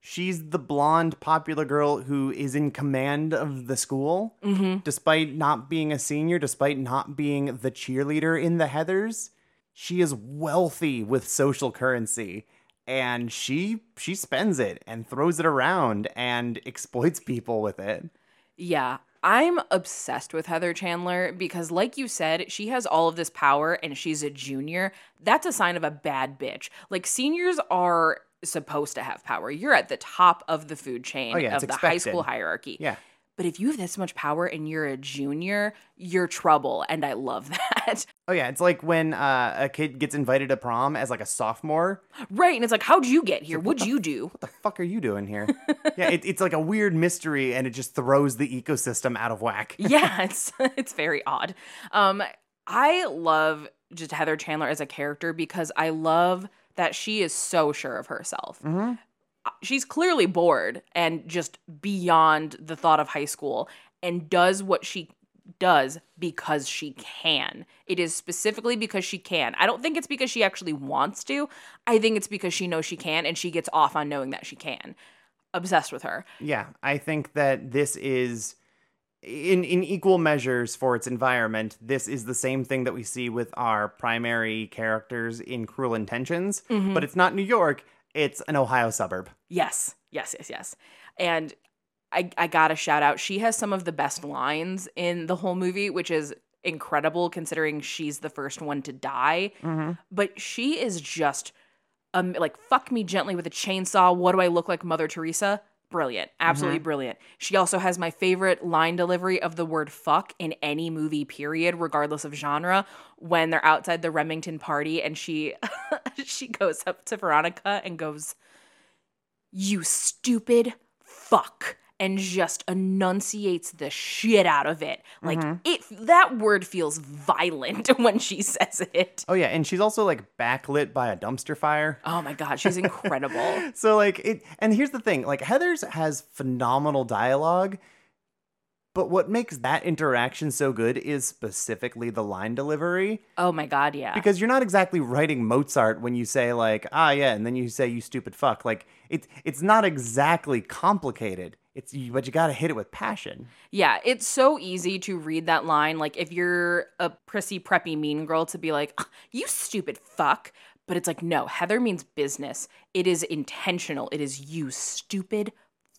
she's the blonde popular girl who is in command of the school, mm-hmm. despite not being a senior, despite not being the cheerleader in the Heathers. She is wealthy with social currency, and she she spends it and throws it around and exploits people with it. Yeah, I'm obsessed with Heather Chandler because, like you said, she has all of this power and she's a junior. That's a sign of a bad bitch. Like, seniors are supposed to have power. You're at the top of the food chain Oh, yeah, of the high school hierarchy. Yeah. But if you have this much power and you're a junior, you're trouble. And I love that. Oh yeah, it's like when uh, a kid gets invited to prom as like a sophomore. right. And it's like, how'd you get here? What'd you do? What the fuck are you doing here? yeah, it, it's like a weird mystery, and it just throws the ecosystem out of whack. yeah, it's it's very odd. Um, I love just Heather Chandler as a character because I love that she is so sure of herself. Uh, She's clearly bored and just beyond the thought of high school, and does what she does because she can. It is specifically because she can. I don't think it's because she actually wants to. I think it's because she knows she can, and she gets off on knowing that she can. Obsessed with her. Yeah, I think that this is in in equal measures for its environment. This is the same thing that we see with our primary characters in Cruel Intentions, mm-hmm. but it's not New York. It's an Ohio suburb. Yes, yes, yes, yes. And I, I got a shout out, she has some of the best lines in the whole movie, which is incredible considering she's the first one to die. But she is just um, like, fuck me gently with a chainsaw. What do I look like, Mother Teresa? Brilliant. Mm-hmm. Absolutely brilliant. She also has my favorite line delivery of the word fuck in any movie, period, regardless of genre, when they're outside the Remington party and she she goes up to Veronica and goes, you stupid fuck and just enunciates the shit out of it like it that word feels violent when she says it Oh yeah, and she's also like backlit by a dumpster fire. oh my god she's incredible So like it and here's the thing, like Heather's has phenomenal dialogue, but what makes that interaction so good is specifically the line delivery oh my god yeah because you're not exactly writing Mozart when you say like ah yeah and then you say you stupid fuck. Like it's it's not exactly complicated. It's but you got to hit it with passion. yeah it's so easy to read that line like if you're a prissy preppy mean girl to be like "Ah, you stupid fuck but it's like no heather means business it is intentional it is you stupid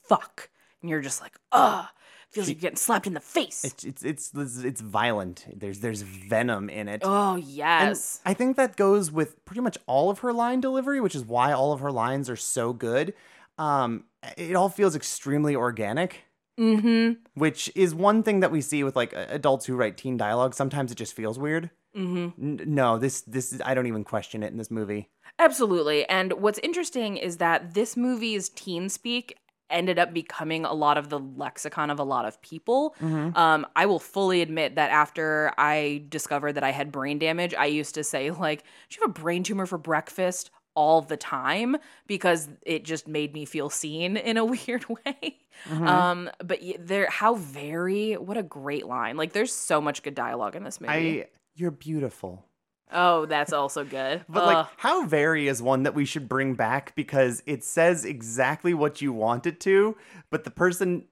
fuck and you're just like ugh Feels like you're getting slapped in the face. It's it's it's it's violent. There's there's venom in it. oh And yes. I think that goes with pretty much all of her line delivery, which is why all of her lines are so good. Um, it all feels extremely organic, mm-hmm. which is one thing that we see with like adults who write teen dialogue. Sometimes it just feels weird. Mm-hmm. N- no, this this is, I don't even question it in this movie. Absolutely. And what's interesting is that this movie's teen speak ended up becoming a lot of the lexicon of a lot of people. Um, I will fully admit that after I discovered that I had brain damage, I used to say, like, do you have a brain tumor for breakfast? All the time because it just made me feel seen in a weird way. Um but there how very what a great line. Like there's so much good dialogue in this movie. I you're beautiful. oh, that's also good. But like, how very is one that we should bring back because it says exactly what you want it to, but the person,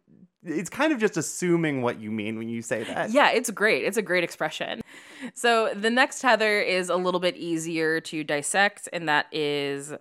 it's kind of just assuming what you mean when you say that. Yeah, it's great. It's a great expression. So the next Heather is a little bit easier to dissect, and that is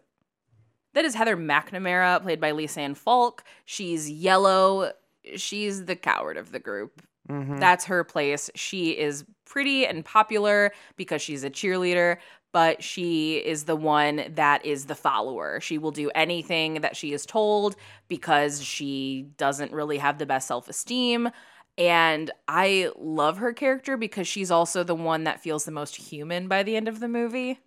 that is Heather McNamara, played by Lisa Ann Falk. She's yellow. She's the coward of the group. Mhm. That's her place. She is pretty and popular because she's a cheerleader, but she is the one that is the follower. She will do anything that she is told because she doesn't really have the best self esteem. And I love her character because she's also the one that feels the most human by the end of the movie.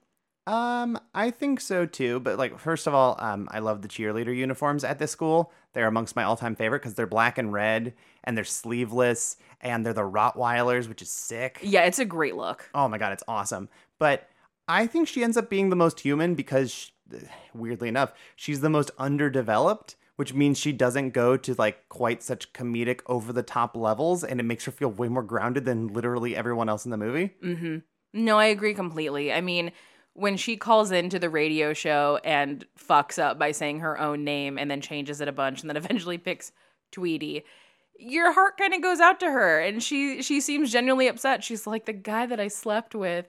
Um, I think so too. But like, first of all, um, I love the cheerleader uniforms at this school. They're amongst my all-time favorite because they're black and red, and they're sleeveless, and they're the Rottweilers, which is sick. Yeah, it's a great look. Oh my god, it's awesome. But I think she ends up being the most human because, sh weirdly enough, she's the most underdeveloped, which means she doesn't go to like quite such comedic over the top levels, and it makes her feel way more grounded than literally everyone else in the movie. hmm No, I agree completely. I mean, when she calls into the radio show and fucks up by saying her own name and then changes it a bunch and then eventually picks Tweety, your heart kind of goes out to her and she she seems genuinely upset. She's like the guy that I slept with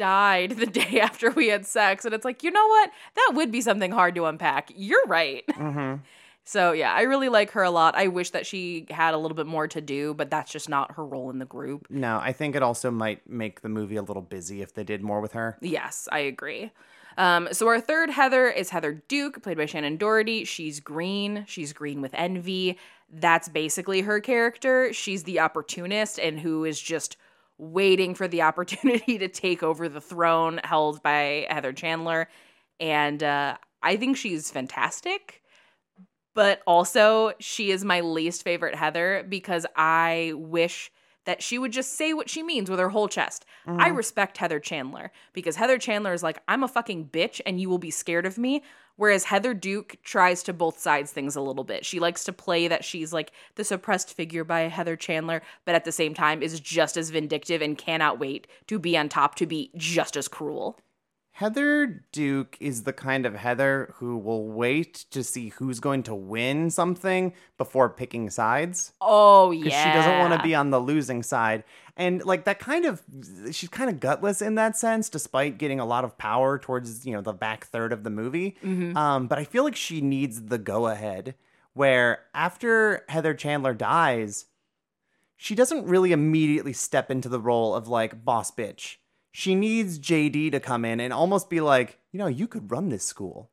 died the day after we had sex and it's like, "You know what? That would be something hard to unpack. You're right." Mm-hmm. So, yeah, I really like her a lot. I wish that she had a little bit more to do, but that's just not her role in the group. No, I think it also might make the movie a little busy if they did more with her. Yes, I agree. Um, so our third Heather is Heather Duke, played by Shannen Doherty. She's green. She's green with envy. That's basically her character. She's the opportunist and who is just waiting for the opportunity to take over the throne held by Heather Chandler. And uh, I think she's fantastic. But also, she is my least favorite Heather because I wish that she would just say what she means with her whole chest. I mm-hmm. respect Heather Chandler because Heather Chandler is like, I'm a fucking bitch and you will be scared of me. Whereas Heather Duke tries to both sides things a little bit. She likes to play that she's like the suppressed figure by Heather Chandler, but at the same time is just as vindictive and cannot wait to be on top to be just as cruel. Heather Duke is the kind of Heather who will wait to see who's going to win something before picking sides. Oh, because yeah. she doesn't want to be on the losing side and like that kind of she's kind of gutless in that sense despite getting a lot of power towards you know the back third of the movie Mhm. um, but i feel like she needs the go ahead where after heather chandler dies she doesn't really immediately step into the role of like boss bitch she needs jd to come in and almost be like you know you could run this school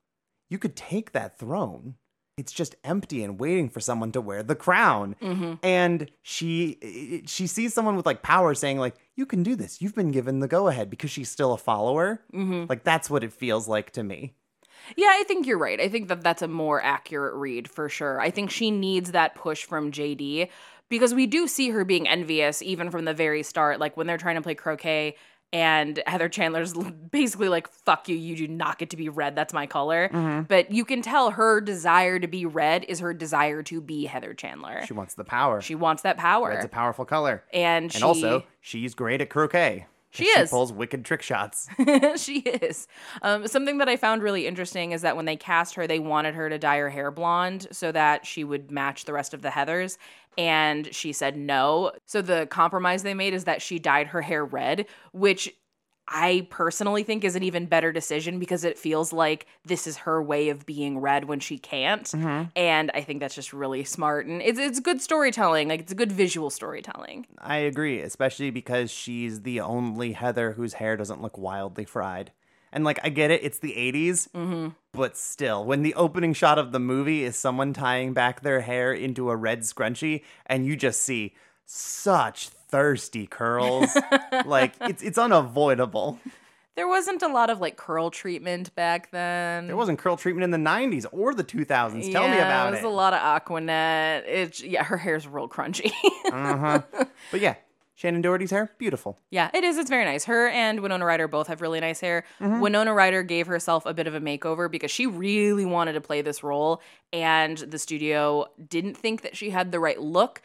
you could take that throne it's just empty and waiting for someone to wear the crown Mhm. and she she sees someone with like power saying like you can do this you've been given the go ahead because she's still a follower Mhm. like that's what it feels like to me Yeah, I think you're right. I think that that's a more accurate read for sure. I think she needs that push from JD because we do see her being envious even from the very start. Like when they're trying to play croquet and Heather Chandler's basically like, fuck you, you do not get to be red. That's my color. Mhm. But you can tell her desire to be red is her desire to be Heather Chandler. she wants the power She wants that power. red's a powerful color and and she, also she's great at croquet She she is. pulls wicked trick shots she is. Um, something that I found really interesting is that when they cast her, they wanted her to dye her hair blonde so that she would match the rest of the Heathers. And she said no. So the compromise they made is that she dyed her hair red, which I personally think is an even better decision because it feels like this is her way of being read when she can't. Mm-hmm. And I think that's just really smart and it's it's good storytelling. Like it's a good visual storytelling. I agree, especially because she's the only Heather whose hair doesn't look wildly fried. And like, I get it, it's the 80s, Mm-hmm. but still, when the opening shot of the movie is someone tying back their hair into a red scrunchie, and you just see such thirsty curls, like it's it's unavoidable. There wasn't a lot of like curl treatment back then. There wasn't curl treatment in the 90s or the 2000s. Tell me about it. was it. a lot of Aquanet. It yeah, her hair's real crunchy. uh-huh. But yeah, Shannen Doherty's hair, beautiful. Yeah, it is. It's very nice. Her and Winona Ryder both have really nice hair. Mm-hmm. Winona Ryder gave herself a bit of a makeover because she really wanted to play this role, and the studio didn't think that she had the right look.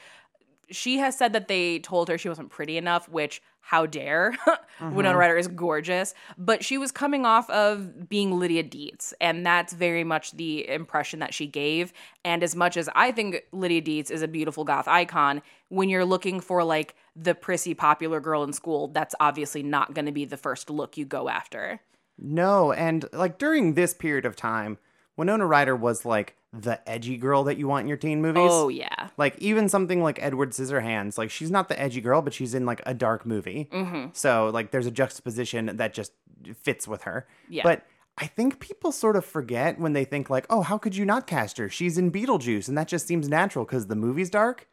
She has said that they told her she wasn't pretty enough, which, how dare? Mm-hmm. Winona Ryder is gorgeous, but she was coming off of being Lydia Deetz, and that's very much the impression that she gave. And as much as I think Lydia Deetz is a beautiful goth icon, when you're looking for like the prissy popular girl in school, that's obviously not going to be the first look you go after. No, and like during this period of time, Winona Ryder was like the edgy girl that you want in your teen movies. Oh yeah. Like even something like Edward Scissorhands, like she's not the edgy girl, but she's in like a dark movie. Mm-hmm. So like there's a juxtaposition that just fits with her. Yeah. But I think people sort of forget when they think like, oh, how could you not cast her? She's in Beetlejuice, and that just seems natural because the movie's dark.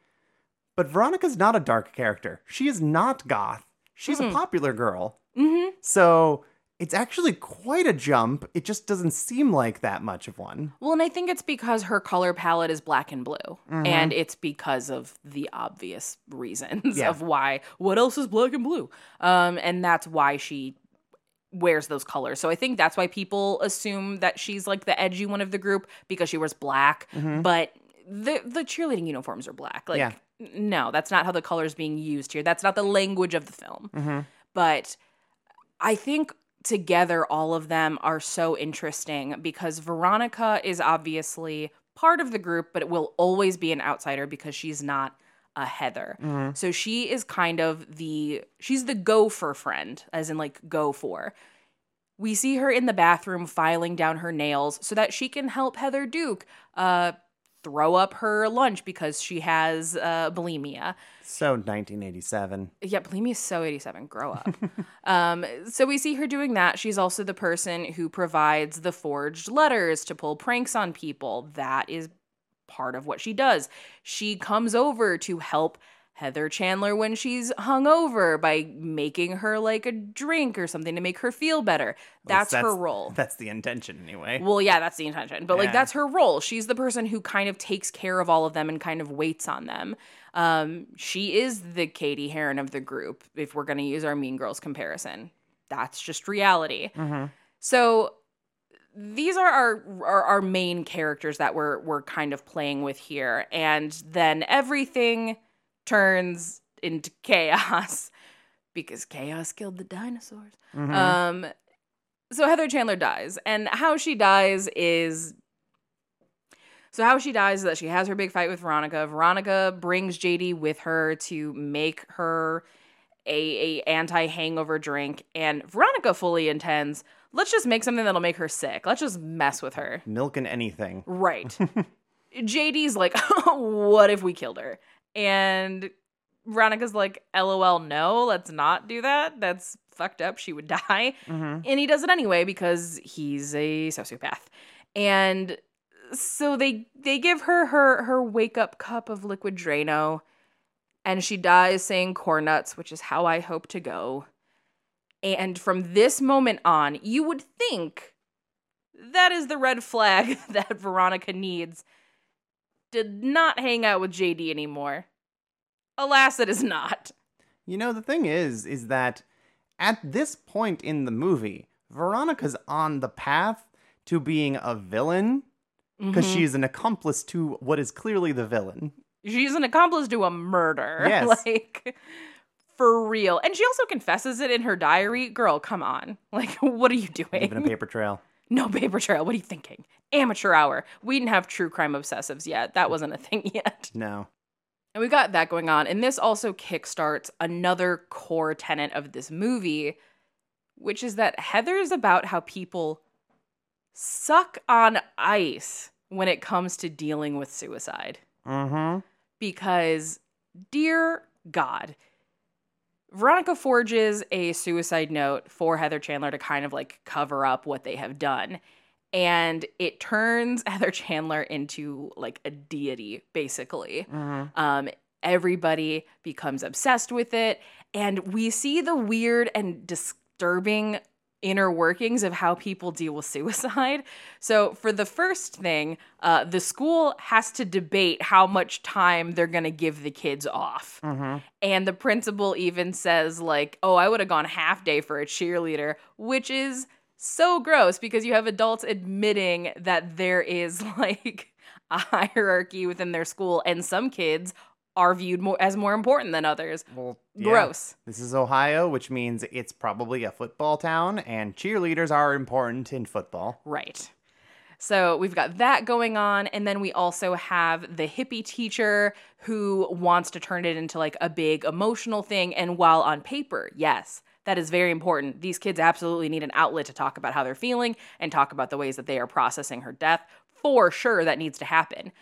But Veronica's not a dark character. She is not goth. She's a popular girl. Mm-hmm. So it's actually quite a jump. It just doesn't seem like that much of one. Well, and I think it's because her color palette is black and blue. Mm-hmm. And it's because of the obvious reasons Yeah. of why what else is black and blue? Um, and that's why she wears those colors. So I think that's why people assume that she's like the edgy one of the group because she wears black. But the the cheerleading uniforms are black. Like Yeah. no, that's not how the color is being used here. That's not the language of the film. But I think together all of them are so interesting because Veronica is obviously part of the group, but it will always be an outsider because she's not a Heather. So she is kind of the she's the go for friend, as in like go for. We see her in the bathroom filing down her nails so that she can help Heather Duke uh, throw up her lunch because she has uh, bulimia. So 1987. Yeah, bulimia is so 87. Grow up. um, so we see her doing that. She's also the person who provides the forged letters to pull pranks on people. That is part of what she does. She comes over to help Heather Chandler when she's hungover by making her like a drink or something to make her feel better. That's, her role. That's the intention, anyway. Well, yeah, that's the intention. But like that's her role. She's the person who kind of takes care of all of them and kind of waits on them. Um, she is the Cady Heron of the group, if we're gonna use our Mean Girls comparison. That's just reality. So these are our, our our main characters that we're we're kind of playing with here. And then everything turns into chaos because chaos killed the dinosaurs. Um so Heather Chandler dies, and how she dies is so how she dies is that she has her big fight with Veronica. Veronica brings JD with her to make her a, a anti hangover drink, and Veronica fully intends let's just make something that'll make her sick. Let's just mess with her. Milk and anything. Right. JD's like, what if we killed her? And Veronica's like, LOL, no, let's not do that. That's fucked up. She would die. Mm-hmm. And he does it anyway because he's a sociopath. And so they they give her her her wake up cup of liquid Drano, and she dies saying corn nuts, which is how I hope to go. And from this moment on, you would think that is the red flag that Veronica needs to not hang out with JD anymore. Alas, it is not. You know, the thing is, is that at this point in the movie, Veronica's on the path to being a villain because Mhm. she's an accomplice to what is clearly the villain. She's an accomplice to a murder. Yes. like, for real. And she also confesses it in her diary. Girl, come on. Like, what are you doing? Even a paper trail. No paper trail. What are you thinking? Amateur hour. We didn't have true crime obsessives yet. That wasn't a thing yet. No. And we got that going on. And this also kickstarts another core tenet of this movie, which is that Heather is about how people suck on ice when it comes to dealing with suicide. Mm-hmm. Because, dear God, Veronica forges a suicide note for Heather Chandler to kind of like cover up what they have done. And it turns Heather Chandler into like a deity, basically. Um, everybody becomes obsessed with it. And we see the weird and disturbing inner workings of how people deal with suicide. So, for the first thing, uh, the school has to debate how much time they're going to give the kids off. And the principal even says, like, oh, I would have gone half day for a cheerleader, which is so gross because you have adults admitting that there is like a hierarchy within their school, and some kids are viewed more as more important than others. Well, yeah. Gross. This is Ohio, which means it's probably a football town, and cheerleaders are important in football. Right. So we've got that going on. And then we also have the hippie teacher who wants to turn it into like a big emotional thing. And while on paper, yes, that is very important. These kids absolutely need an outlet to talk about how they're feeling and talk about the ways that they are processing her death. For sure, that needs to happen.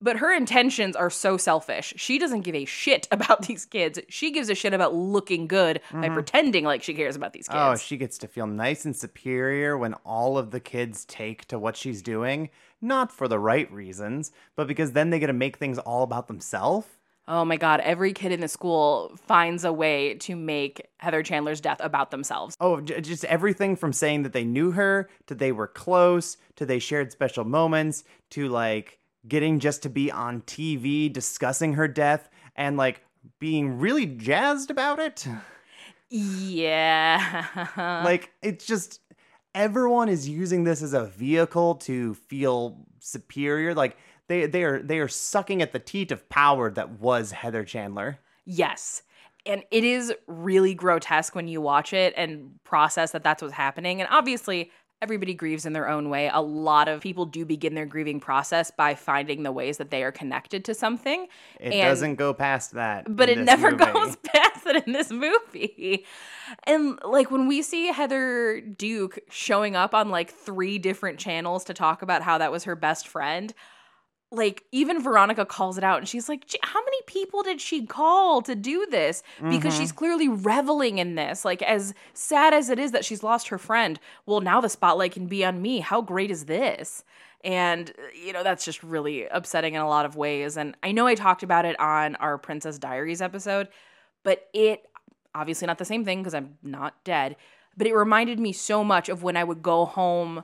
But her intentions are so selfish. She doesn't give a shit about these kids. She gives a shit about looking good by mm-hmm. pretending like she cares about these oh, kids. Oh, she gets to feel nice and superior when all of the kids take to what she's doing, not for the right reasons, but because then they get to make things all about themselves. Oh my God, every kid in the school finds a way to make Heather Chandler's death about themselves. Oh, j- just everything from saying that they knew her to they were close to they shared special moments to like getting just to be on TV discussing her death and like being really jazzed about it. Yeah. like it's just everyone is using this as a vehicle to feel superior. Like they they are they are sucking at the teat of power that was Heather Chandler. yes. And it is really grotesque when you watch it and process that that's what's happening. And obviously, everybody grieves in their own way. A lot of people do begin their grieving process by finding the ways that they are connected to something. It And- doesn't go past that. but it never movie. goes past it in this movie. And like when we see Heather Duke showing up on like three different channels to talk about how that was her best friend, like even Veronica calls it out and she's like, how many people did she call to do this? Because mm-hmm. she's clearly reveling in this. Like, as sad as it is that she's lost her friend, well, now the spotlight can be on me. How great is this? And, uh, you know, that's just really upsetting in a lot of ways. And I know I talked about it on our Princess Diaries episode, but it obviously not the same thing because I'm not dead, but it reminded me so much of when I would go home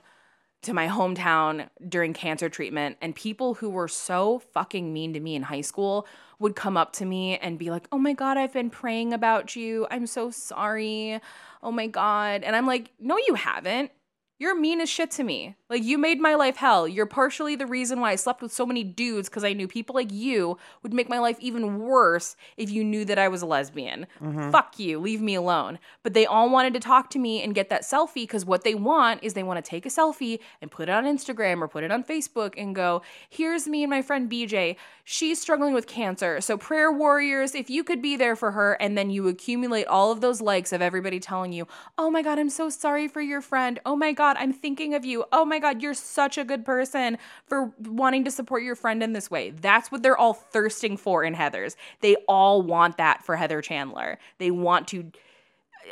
to my hometown during cancer treatment and people who were so fucking mean to me in high school would come up to me and be like, "Oh my god, I've been praying about you. I'm so sorry. Oh my god." And I'm like, "No you haven't. You're mean as shit to me. Like you made my life hell. You're partially the reason why I slept with so many dudes because I knew people like you would make my life even worse if you knew that I was a lesbian. Mm-hmm. Fuck you. Leave me alone. But they all wanted to talk to me and get that selfie because what they want is they want to take a selfie and put it on Instagram or put it on Facebook and go, "Here's me and my friend BJ. She's struggling with cancer. So prayer warriors, if you could be there for her and then you accumulate all of those likes of everybody telling you, "Oh my god, I'm so sorry for your friend. Oh my god, I'm thinking of you. Oh my god, you're such a good person for wanting to support your friend in this way." That's what they're all thirsting for in Heather's. They all want that for Heather Chandler. They want to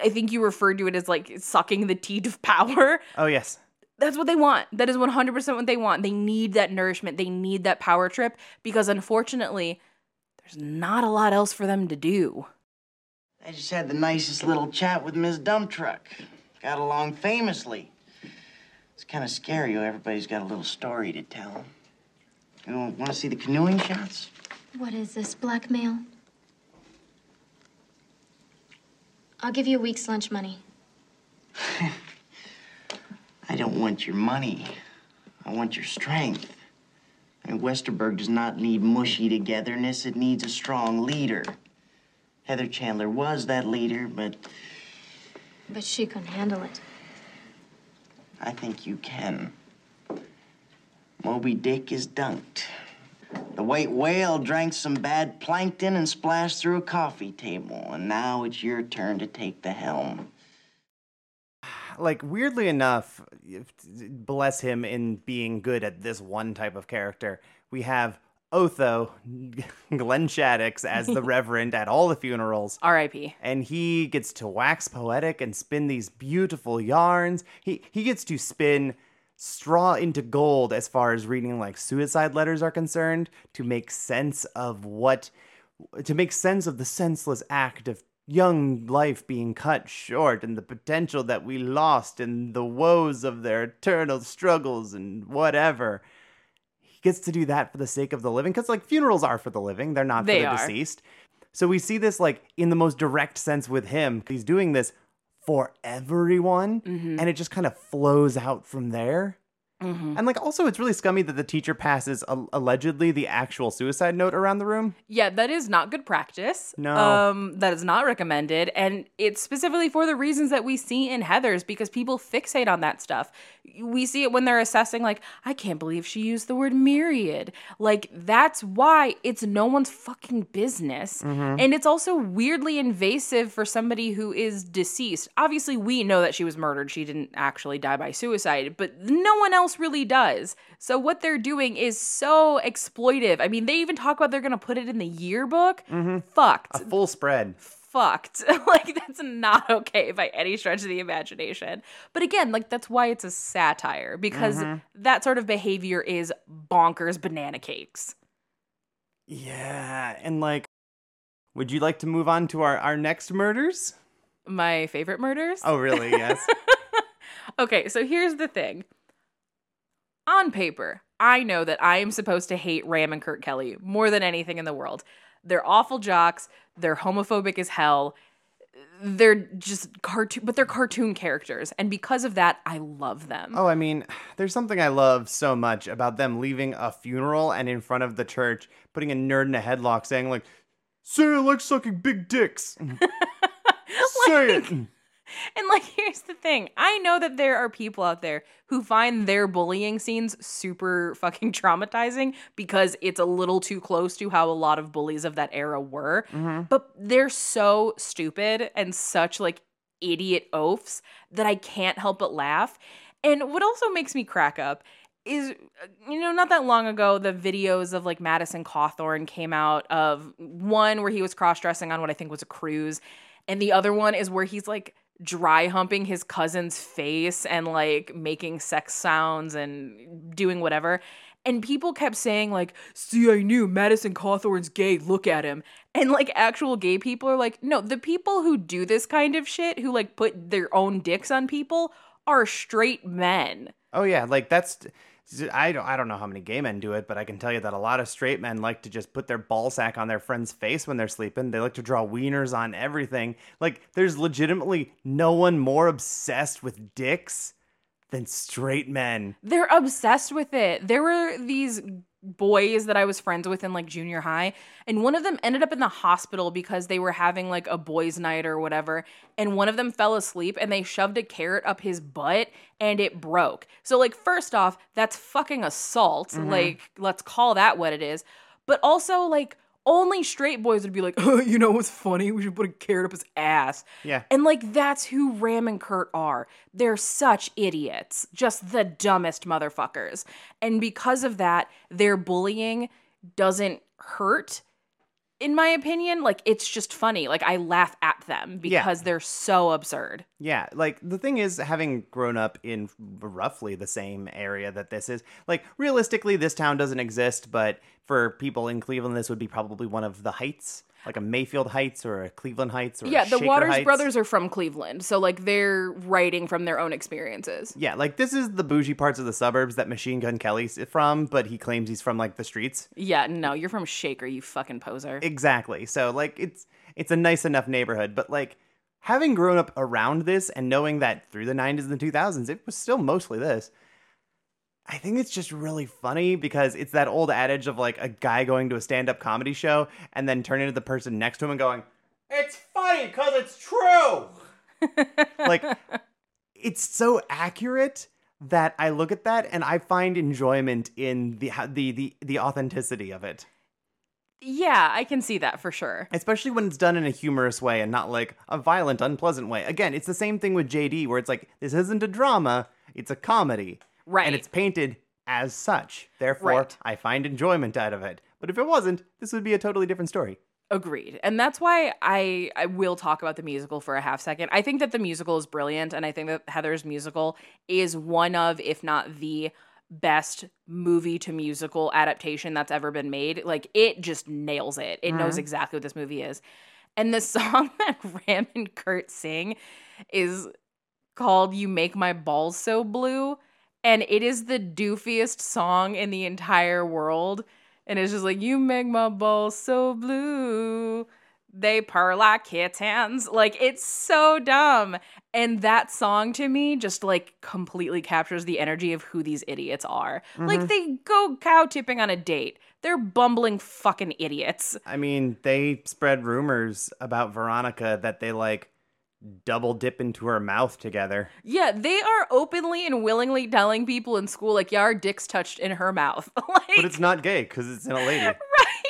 I think you referred to it as like sucking the teat of power Oh yes. that's what they want. That is 100% what they want. They need that nourishment. They need that power trip because unfortunately, there's not a lot else for them to do. I just had the nicest little chat with Miss Dump Truck. Got along famously. It's kind of scary how everybody's got a little story to tell. You want to see the canoeing shots? What is this, blackmail? I'll give you a week's lunch money. I don't want your money. I want your strength. I mean, Westerberg does not need mushy togetherness. It needs a strong leader. Heather Chandler was that leader, but But she couldn't handle it. I think you can. Moby Dick is dunked. The white whale drank some bad plankton and splashed through a coffee table, and now it's your turn to take the helm. like weirdly enough, bless him in being good at this one type of character. We have Otho, Glenn Shadix, as the Reverend at all the funerals. R.I.P. And he gets to wax poetic and spin these beautiful yarns. He he gets to spin straw into gold as far as reading like suicide letters are concerned to make sense of what to make sense of the senseless act of young life being cut short and the potential that we lost and the woes of their eternal struggles and whatever gets to do that for the sake of the living because like funerals are for the living they're not They for the are. deceased so we see this like in the most direct sense with him he's doing this for everyone Mm-hmm. and it just kind of flows out from there and like also it's really scummy that the teacher passes a- allegedly the actual suicide note around the room Yeah, that is not good practice. No. Um, that is not recommended. And it's specifically for the reasons that we see in Heather's because people fixate on that stuff. We see it when they're assessing, like, I can't believe she used the word myriad. Like, that's why it's no one's fucking business. And it's also weirdly invasive for somebody who is deceased. Obviously, we know that she was murdered. She didn't actually die by suicide, but no one else really does. So what they're doing is so exploitive. I mean, they even talk about they're going to put it in the yearbook. Mm-hmm. Fucked. a full spread Fucked. like that's not okay by any stretch of the imagination. But again, like that's why it's a satire because mm-hmm. that sort of behavior is bonkers banana cakes. Yeah, and like, would you like to move on to our, our next murders? My favorite murders? Oh, really? Yes. Okay, so here's the thing. On paper, I know that I am supposed to hate Ram and Kurt Kelly more than anything in the world. They're awful jocks, they're homophobic as hell. They're just cartoon, but they're cartoon characters, and because of that, I love them. oh, I mean, there's something I love so much about them leaving a funeral and in front of the church, putting a nerd in a headlock, saying like, "Say I like sucking big dicks." Say it. And like, here's the thing I know that there are people out there who find their bullying scenes super fucking traumatizing because it's a little too close to how a lot of bullies of that era were. But they're so stupid and such like idiot oafs that I can't help but laugh. And what also makes me crack up is uh, you know not that long ago the videos of like Madison Cawthorn came out of one where he was cross-dressing on what I think was a cruise and the other one is where he's like dry humping his cousin's face and like making sex sounds and doing whatever. And people kept saying like see I knew Madison Cawthorn's gay look at him. And like actual gay people are like no the people who do this kind of shit who like put their own dicks on people are straight men. Oh yeah, like that's I don't I don't know how many gay men do it, but I can tell you that a lot of straight men like to just put their ball sack on their friend's face when they're sleeping. They like to draw wieners on everything. Like there's legitimately no one more obsessed with dicks than straight men. They're obsessed with it. There were these boys that I was friends with in like junior high, and one of them ended up in the hospital because they were having like a boys' night or whatever, and one of them fell asleep and they shoved a carrot up his butt and it broke. So, like, first off, that's fucking assault. Mm-hmm. Like, let's call that what it is. But also, like, only straight boys would be like, oh, you know what's funny? We should put a carrot up his ass. Yeah. And like that's who Ram and Kurt are. They're such idiots, just the dumbest motherfuckers. And because of that, their bullying doesn't hurt in my opinion. Like it's just funny. Like I laugh at them Yeah. because they're so absurd. Yeah, like the thing is, having grown up in roughly the same area that this is, like realistically, this town doesn't exist, but for people in Cleveland, this would be probably one of the heights, like a Mayfield Heights or a Cleveland Heights or a Yeah, the Shaker Waters Heights. brothers are from Cleveland. So like they're writing from their own experiences. Yeah, like this is the bougie parts of the suburbs that Machine Gun Kelly's from, but he claims he's from like the streets. Yeah, no, you're from Shaker, you fucking poser. Exactly. So like it's it's a nice enough neighborhood, but like having grown up around this and knowing that through the 90s and the 2000s it was still mostly this. I think it's just really funny because it's that old adage of like a guy going to a stand-up comedy show and then turning to the person next to him and going, "It's funny cuz it's true." like it's so accurate that I look at that and I find enjoyment in the the the the authenticity of it. Yeah, I can see that for sure. Especially when it's done in a humorous way and not like a violent, unpleasant way. Again, it's the same thing with JD, where it's like, this isn't a drama, it's a comedy. Right. And it's painted as such. Therefore, Right. I find enjoyment out of it. But if it wasn't, this would be a totally different story. Agreed. And that's why I, I will talk about the musical for a half second. I think that the musical is brilliant, and I think that Heather's musical is one of, if not the best movie to musical adaptation that's ever been made. Like, it just nails it. It knows Mhm. exactly what this movie is. And the song that Ram and Kurt sing is called You Make My Balls So Blue. And it is the doofiest song in the entire world. And it's just like, You make my balls so blue. They purr like kittens. Like, it's so dumb. And that song to me just like completely captures the energy of who these idiots are. Like, Mhm. they go cow tipping on a date. They're bumbling fucking idiots. I mean, they spread rumors about Veronica that they like double dip into her mouth together. Yeah, they are openly and willingly telling people in school, like, yeah, our dick's touched in her mouth. like, But it's not gay because it's in a lady. right.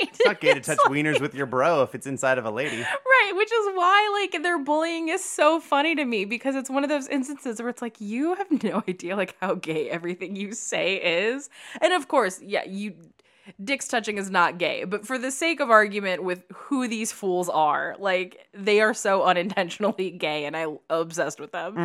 It's not gay to touch wieners with your bro if it's inside of a lady. Right, which is why like their bullying is so funny to me because it's one of those instances where it's like you have no idea like how gay everything you say is. And of course, yeah, you dicks touching is not gay, but for the sake of argument with who these fools are, like they are so unintentionally gay and I'm obsessed with them.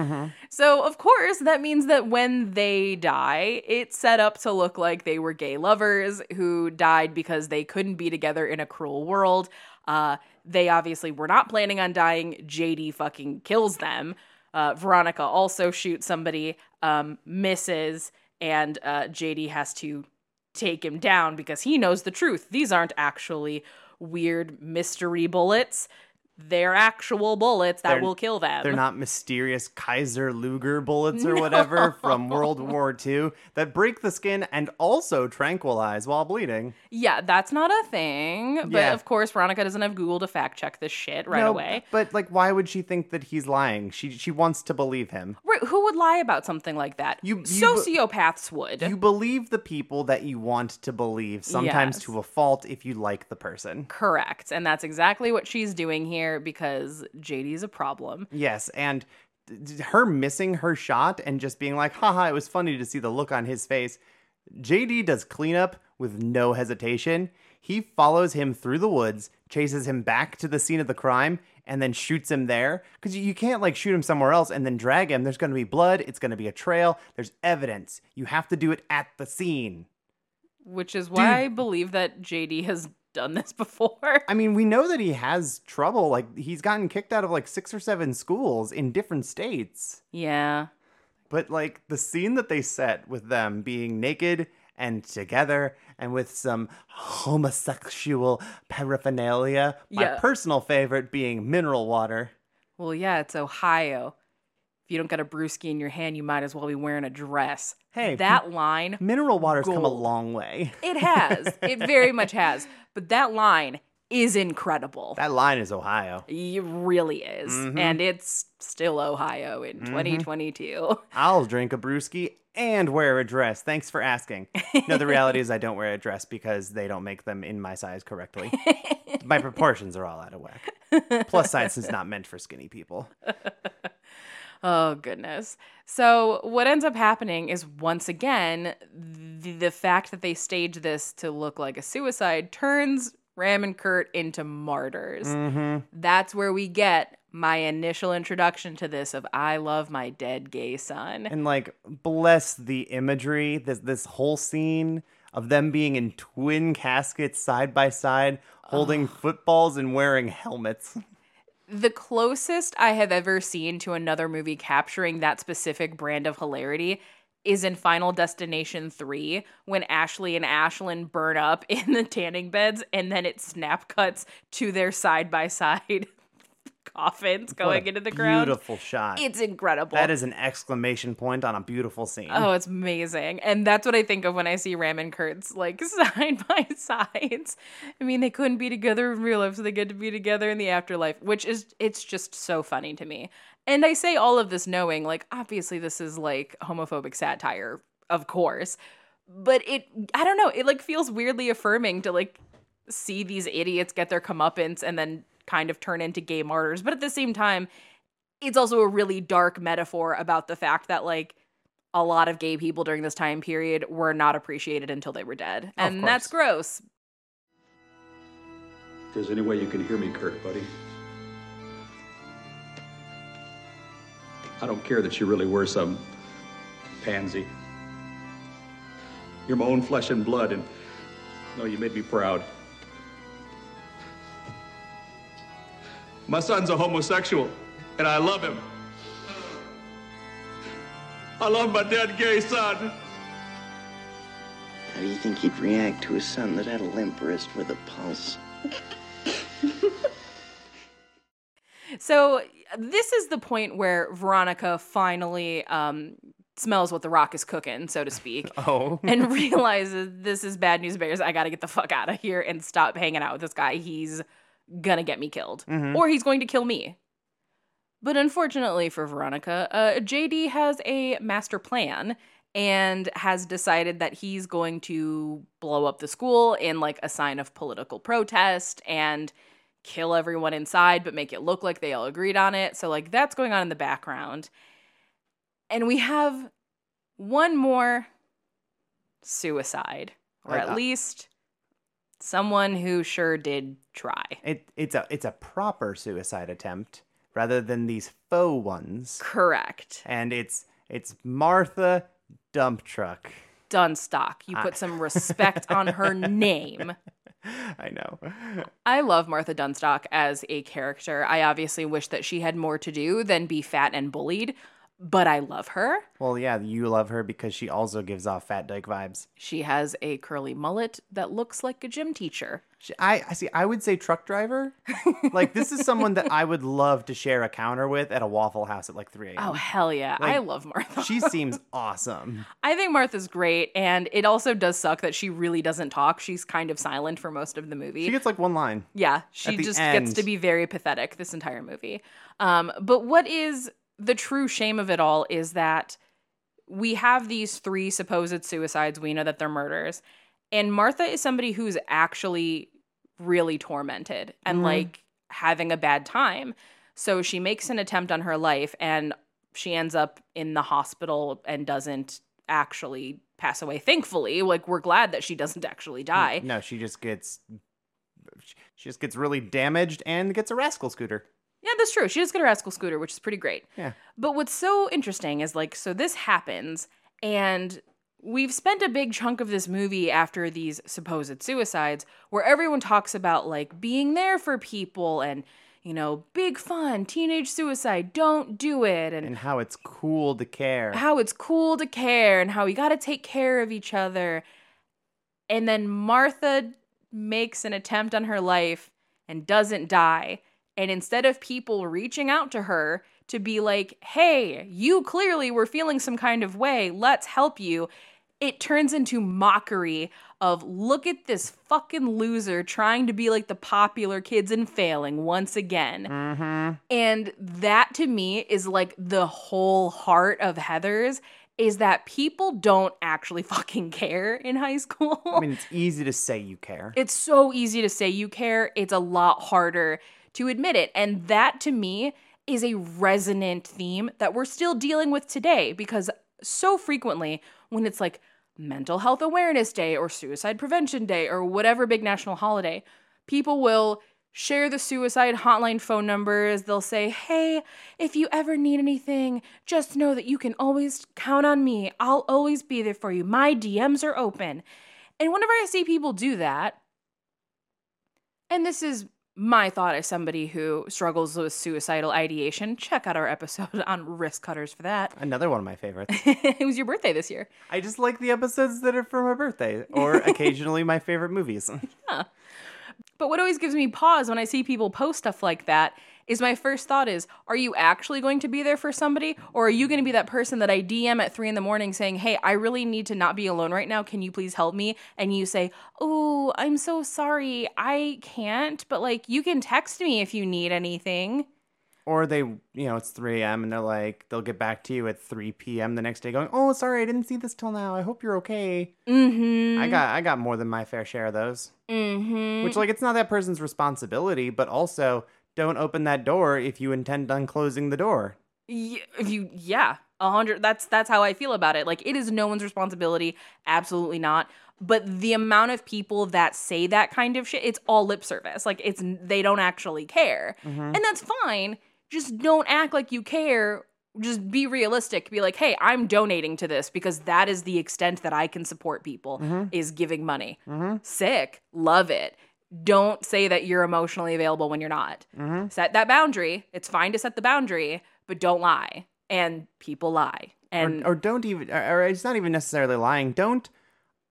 So, of course, that means that when they die, it's set up to look like they were gay lovers who died because they couldn't be together in a cruel world. Uh, they obviously were not planning on dying. JD fucking kills them. Uh, Veronica also shoots somebody, um, misses, and uh, JD has to take him down because he knows the truth. These aren't actually weird mystery bullets. They're actual bullets that They're- will kill them. They're not mysterious Kaiser Luger bullets or whatever from World War II that break the skin and also tranquilize while bleeding. Yeah, that's not a thing. But Yeah. of course, Veronica doesn't have Google to fact check this shit right No, away. But like, why would she think that he's lying? She she wants to believe him. Right, who would lie about something like that? You- you Sociopaths would. You believe the people that you want to believe, sometimes Yes. to a fault if you like the person. Correct. And that's exactly what she's doing here because JD's a problem. Yes, and her missing her shot and just being like, haha, it was funny to see the look on his face. JD does cleanup with no hesitation. He follows him through the woods, chases him back to the scene of the crime, and then shoots him there. Because you can't like shoot him somewhere else and then drag him. There's going to be blood, it's going to be a trail, there's evidence. You have to do it at the scene. Which is why I believe that JD has done this before. I mean, we know that he has trouble. Like, he's gotten kicked out of like six or seven schools in different states. Yeah. But like the scene that they set with them being naked and together and with some homosexual paraphernalia, my personal favorite being mineral water. Well, yeah, it's Ohio. If you don't got a brewski in your hand, you might as well be wearing a dress. Hey, that line, Mineral water's come a long way. it has. it very much has. But that line is incredible. That line is Ohio. It really is. Mhm. And it's still Ohio in Mhm. 2022. I'll drink a brewski and wear a dress. Thanks for asking. No, the reality is I don't wear a dress because they don't make them in my size correctly. my proportions are all out of whack. Plus size is not meant for skinny people. Oh, goodness. So, what ends up happening is once again, the, the fact that they stage this to look like a suicide turns Ram and Kurt into martyrs. Mm-hmm. That's where we get my initial introduction to this of I love my dead gay son. And like, bless the imagery. This this whole scene of them being in twin caskets side by side, holding footballs and wearing helmets. the closest I have ever seen to another movie capturing that specific brand of hilarity is in Final Destination 3 when Ashley and Ashlyn burn up in the tanning beds and then it snap cuts to their side by side coffins going into the ground. Beautiful shot. It's incredible. that is an exclamation point on a beautiful scene. Oh, it's amazing. And that's what I think of when I see Ram and Kurt's like side by sides. I mean, they couldn't be together in real life, so they get to be together in the afterlife, which is it's just so funny to me. And I say all of this knowing, like, obviously this is like homophobic satire, of course. But it I don't know, it like feels weirdly affirming to like see these idiots get their comeuppance and then kind of turn into gay martyrs. But at the same time, it's also a really dark metaphor about the fact that like a lot of gay people during this time period were not appreciated until they were dead. And that's gross. If there's any way you can hear me, Kurt, buddy. I don't care that you really were some pansy. You're my own flesh and blood, and no, you made me proud. My son's a homosexual, and I love him. I love my dead gay son. How do you think he'd react to a son that had a limp wrist with a pulse? So this is the point where Veronica finally um, smells what the rock is cooking, so to speak. Oh. and realizes this is bad news bears. I got to get the fuck out of here and stop hanging out with this guy. He's gonna get me killed, Mhm. or he's going to kill me. But unfortunately for Veronica, uh, JD has a master plan and has decided that he's going to blow up the school in like a sign of political protest and kill everyone inside, but make it look like they all agreed on it. So, like, that's going on in the background. And we have one more suicide, or at uh, least someone who sure did try. It it's a it's a proper suicide attempt rather than these faux ones. Correct. And it's it's Martha Dump Truck. Dunnstock. You I- put some respect on her name. I know. I love Martha Dunnstock as a character. I obviously wish that she had more to do than be fat and bullied, but I love her. Well, yeah, you love her because she also gives off Fat Dyke vibes. She has a curly mullet that looks like a gym teacher. She, I, I see. I would say truck driver. like this is someone that I would love to share a counter with at a Waffle House at like three a.m. Oh, hell yeah. I love Martha. she seems awesome. I think Martha's great, and it also does suck that she really doesn't talk. She's kind of silent for most of the movie. She gets like one line. Yeah, she just gets to be very pathetic this entire movie. Um, but what is the true shame of it all is that we have these three supposed suicides. We know that they're murders. And Martha is somebody who's actually really tormented and Mhm. like having a bad time. So she makes an attempt on her life and she ends up in the hospital and doesn't actually pass away. Thankfully, like we're glad that she doesn't actually die. No, she just gets. She just gets really damaged and gets a rascal scooter. Yeah, that's true. She does get a rascal scooter, which is pretty great. Yeah. But what's so interesting is like, so this happens, and we've spent a big chunk of this movie after these supposed suicides where everyone talks about like being there for people and, you know, big fun, teenage suicide, don't do it. And, And how it's cool to care. how it's cool to care and how we got to take care of each other. And then Martha makes an attempt on her life and doesn't die. And instead of people reaching out to her to be like, hey, you clearly were feeling some kind of way, let's help you, it turns into mockery of look at this fucking loser trying to be like the popular kids and failing once again. Mm-hmm. And that to me is like the whole heart of Heathers is that people don't actually fucking care in high school. I mean, it's easy to say you care. it's so easy to say you care, it's a lot harder to admit it. And that to me is a resonant theme that we're still dealing with today because so frequently when it's like mental health awareness day or suicide prevention day or whatever big national holiday, people will share the suicide hotline phone numbers. They'll say, Hey, if you ever need anything, just know that you can always count on me. I'll always be there for you. My DMs are open. And whenever I see people do that, and this is my thought as somebody who struggles with suicidal ideation, check out our episode on Wristcutters for that. Another one of my favorites. it was your birthday this year. I just like the episodes that are for my birthday, or occasionally my favorite movies. Yeah. But what always gives me pause when I see people post stuff like that is my first thought is, are you actually going to be there for somebody? Or are you going to be that person that I DM at three in the morning saying, hey, I really need to not be alone right now. Can you please help me? And you say, oh, I'm so sorry. I can't, but like you can text me if you need anything. Or they, you know, it's 3 a.m. and they're like, they'll get back to you at 3 p.m. the next day going, oh, sorry, I didn't see this till now. I hope you're okay. Mm-hmm. I got I got more than my fair share of those. Mm-hmm. Which like it's not that person's responsibility, but also don't open that door if you intend on closing the door. Y- if you yeah a hundred that's that's how i feel about it. Like it is no one's responsibility absolutely not. But the amount of people that say that kind of shit it's all lip service. Like it's they don't actually care. Mm-hmm. And that's fine. Just don't act like you care. Just be realistic. Be like hey i'm donating to this because that is the extent that i can support people mm-hmm. is giving money. Mm-hmm. Sick. Love it don't say that you're emotionally available when you're not mm-hmm. set that boundary it's fine to set the boundary but don't lie and people lie and or, or don't even or, or it's not even necessarily lying. Don't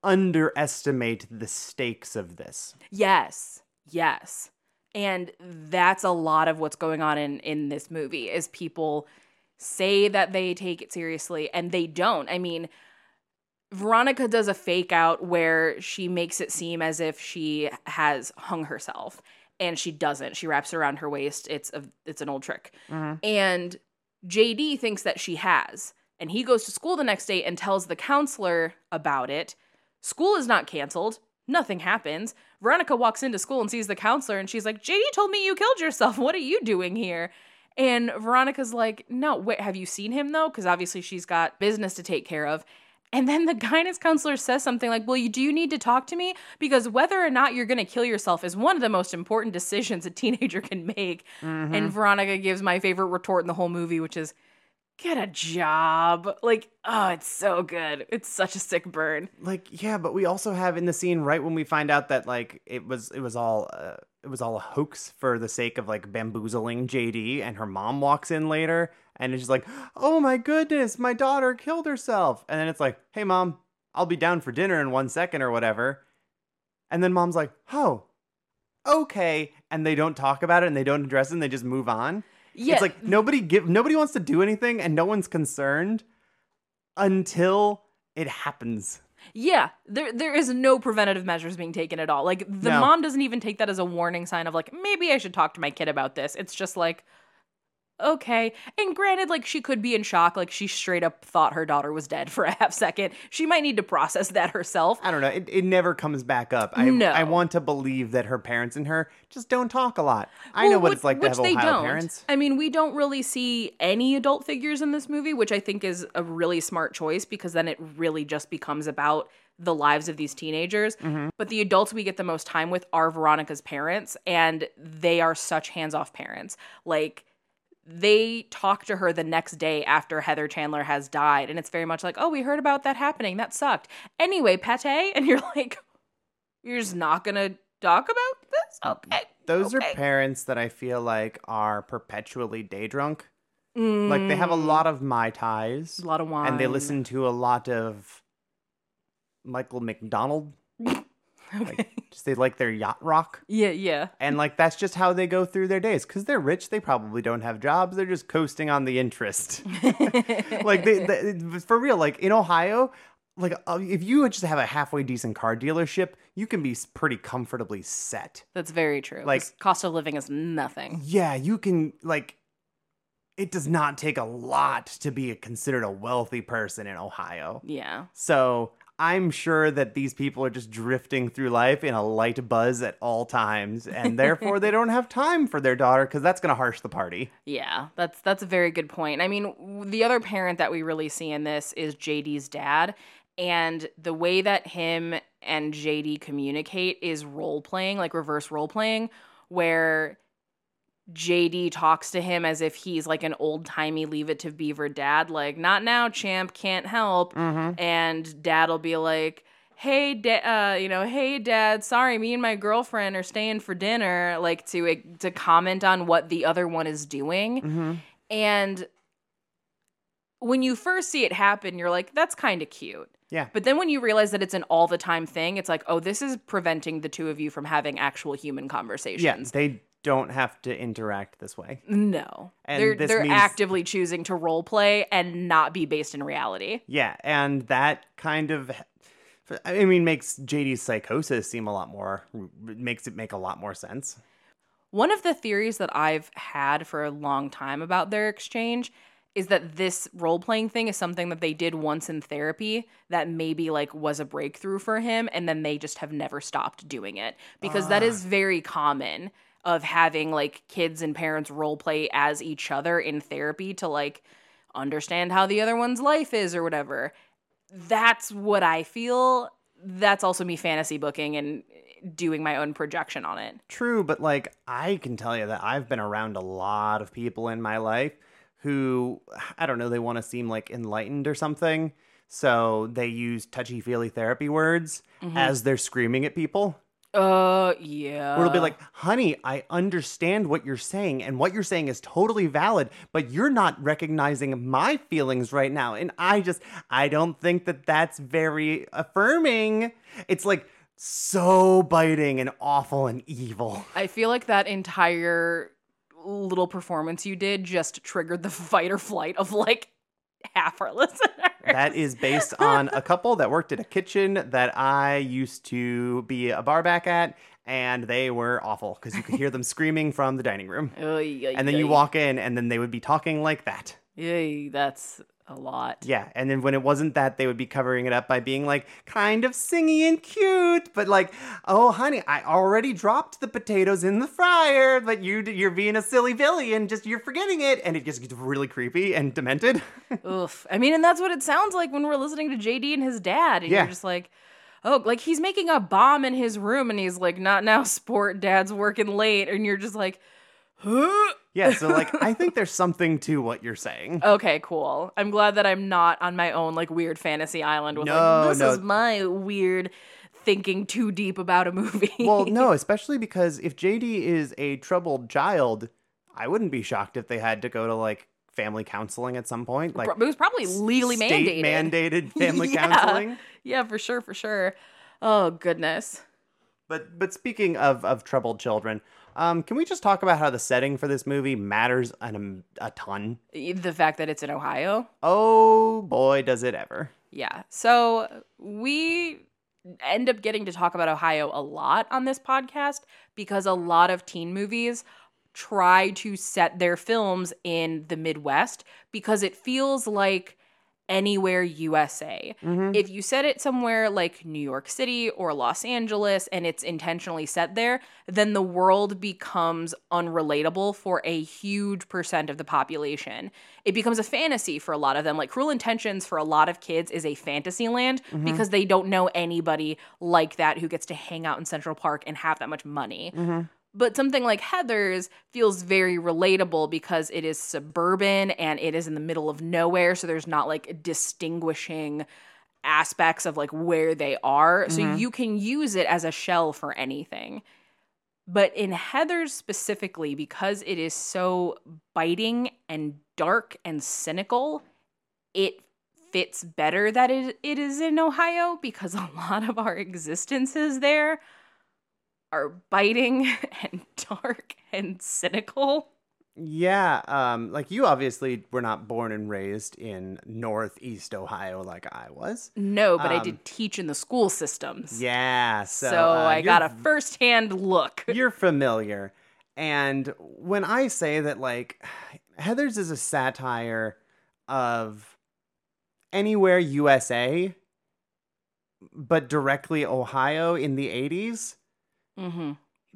underestimate the stakes of this. Yes. Yes. And that's a lot of what's going on in in this movie is people say that they take it seriously and they don't. I mean, Veronica does a fake out where she makes it seem as if she has hung herself and she doesn't. She wraps it around her waist. It's a it's an old trick. Mm-hmm. And JD thinks that she has. And he goes to school the next day and tells the counselor about it. School is not canceled. Nothing happens. Veronica walks into school and sees the counselor and she's like, JD told me you killed yourself. What are you doing here? And Veronica's like, No, wait, have you seen him though? Because obviously she's got business to take care of. And then the guidance counselor says something like, Well, you do you need to talk to me? Because whether or not you're gonna kill yourself is one of the most important decisions a teenager can make. And Veronica gives my favorite retort in the whole movie, which is, Get a job. Like, oh, it's so good. It's such a sick burn. Like yeah, but we also have in the scene right when we find out that like it was it was all uh, it was all a hoax for the sake of like bamboozling JD and her mom walks in later and it's just like, "Oh my goodness, my daughter killed herself." And then it's like, "Hey mom, I'll be down for dinner in 1 second or whatever." And then mom's like, "Oh, okay." And they don't talk about it and they don't address it and they just move on. Yeah. It's like nobody give nobody wants to do anything and no one's concerned until it happens. Yeah, there there is no preventative measures being taken at all. Like the No. mom doesn't even take that as a warning sign of like maybe I should talk to my kid about this. It's just like okay. And granted like she could be in shock like she straight up thought her daughter was dead for a half second. She might need to process that herself. I don't know. It, it never comes back up. I, No. I want to believe that her parents and her just don't talk a lot. I know what which- it's like to have Ohio don't. parents. I mean, we don't really see any adult figures in this movie, which I think is a really smart choice because then it really just becomes about the lives of these teenagers. Mm-hmm. But the adults we get the most time with are Veronica's parents, and they are such hands off parents. Like, they talk to her the next day after Heather Chandler has died, and it's very much like, oh, we heard about that happening. That sucked. Anyway, Pate, and you're like, you're just not gonna talk about this? Okay. Those okay. are parents that I feel like are perpetually day drunk. Like they have a lot of Mai Tais. Mm. A lot of wine. And they listen to a lot of Michael McDonald. Like, just they like their yacht rock. Yeah, yeah. And like that's just how they go through their days because they're rich. They probably don't have jobs. They're just coasting on the interest. like they, they, for real. Like in Ohio, like uh, if you just have a halfway decent car dealership, you can be pretty comfortably set. That's very true. Like- Like cost of living is nothing. Yeah, you can like. It does not take a lot to be a, considered a wealthy person in Ohio. Yeah. So I'm sure that these people are just drifting through life in a light buzz at all times, and therefore they don't have time for their daughter because that's going to harsh the party. Yeah, that's that's a very good point. I mean, the other parent that we really see in this is JD's dad, and the way that him and JD communicate is role playing, like reverse role playing, where JD talks to him as if he's like an old timey Leave It to Beaver dad, like "Not now, champ, can't help," and Dad'll be like. Hey, da- uh, you know, hey, dad. Sorry, me and my girlfriend are staying for dinner. Like to to comment on what the other one is doing, and when you first see it happen, you're like, that's kind of cute. Yeah. But then when you realize that it's an all the time thing, it's like, oh, this is preventing the two of you from having actual human conversations. Yeah, they don't have to interact this way. No. And they're they're means- actively choosing to role play and not be based in reality. Yeah, and that kind of, I mean, makes JD's psychosis seem a lot more, makes it make a lot more sense. One of the theories that I've had for a long time about their exchange is that this role playing thing is something that they did once in therapy that maybe like was a breakthrough for him and then they just have never stopped doing it because that ah. is very common of having like kids and parents role play as each other in therapy to like understand how the other one's life is or whatever. That's what I feel. That's also me fantasy booking and doing my own projection on it. True, but like I can tell you that I've been around a lot of people in my life who I don't know, they want to seem like enlightened or something. So they use touchy feely therapy words Mhm. as they're screaming at people. Uh, yeah. Where it'll be like, honey, I understand what you're saying, and what you're saying is totally valid, but you're not recognizing my feelings right now. And I just, I don't think that that's very affirming. It's like so biting and awful and evil. I feel like that entire little performance you did just triggered the fight or flight of like half our listeners. That is based on a couple that worked at a kitchen that I used to be a bar back at, and they were awful because you could hear them screaming from the dining room. And then you walk in, and then they would be talking like that. Yay, that's a lot. Yeah, and then when it wasn't that, they would be covering it up by being like kind of singy and cute, but like, oh honey, I already dropped the potatoes in the fryer, but you you're being a silly Billy and just you're forgetting it, and it just gets really creepy and demented. Oof. I mean, and that's what it sounds like when we're listening to JD and his dad. And Yeah. you're just like, oh, like he's making a bomb in his room and he's like, not now, sport, dad's working late. And you're just like? yeah, so like I think there's something to what you're saying. Okay, cool. I'm glad that I'm not on my own like weird fantasy island with No, like this no. is my weird thinking too deep about a movie. well, no, especially because if JD is a troubled child, I wouldn't be shocked if they had to go to like family counseling at some point. Like it was probably legally state mandated. mandated family Yeah. counseling. Yeah, for sure, for sure. Oh goodness. But but speaking of of troubled children, um, can we just talk about how the setting for this movie matters an, a ton? The fact that it's in Ohio. Oh boy, does it ever! Yeah. So we end up getting to talk about Ohio a lot on this podcast because a lot of teen movies try to set their films in the Midwest because it feels like anywhere USA. If you set it somewhere like New York City or Los Angeles and it's intentionally set there, then the world becomes unrelatable for a huge percent of the population. It becomes a fantasy for a lot of them. Like Cruel Intentions for a lot of kids is a fantasy land Mhm. because they don't know anybody like that who gets to hang out in Central Park and have that much money. But something like Heathers feels very relatable because it is suburban and it is in the middle of nowhere. So there's not like distinguishing aspects of like where they are. So Mhm. you can use it as a shell for anything. But in Heathers specifically, because it is so biting and dark and cynical, it fits better that it, it is in Ohio because a lot of our existences there are biting and dark and cynical. Yeah, um, like you obviously were not born and raised in Northeast Ohio like I was. No, but I Um, did teach in the school systems. Yeah, so, So, uh, I got a firsthand look. You're familiar. And when I say that, like, Heathers is a satire of anywhere USA, but directly Ohio in the 80s, Mm-hmm.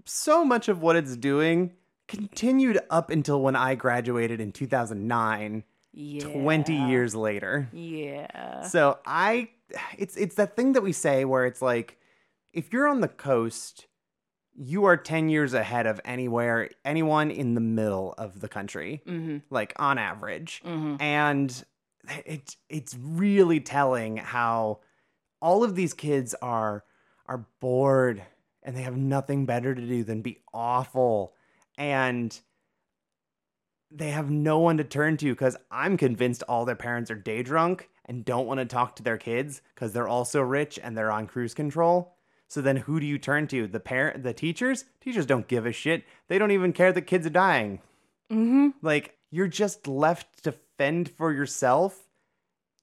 so much of what it's doing continued up until when I graduated in 2009, Yeah. 20 years later. Yeah. So I it's it's that thing that we say where it's like if you're on the coast, you are 10 years ahead of anywhere anyone in the middle of the country. Mhm. Like on average. Mhm. And it it's really telling how all of these kids are are bored and they have nothing better to do than be awful and they have no one to turn to because I'm convinced all their parents are day drunk and don't want to talk to their kids because they're also rich and they're on cruise control. So then who do you turn to? The parent the teachers? Teachers don't give a shit. They don't even care the kids are dying. Mm-hmm. Like you're just left to fend for yourself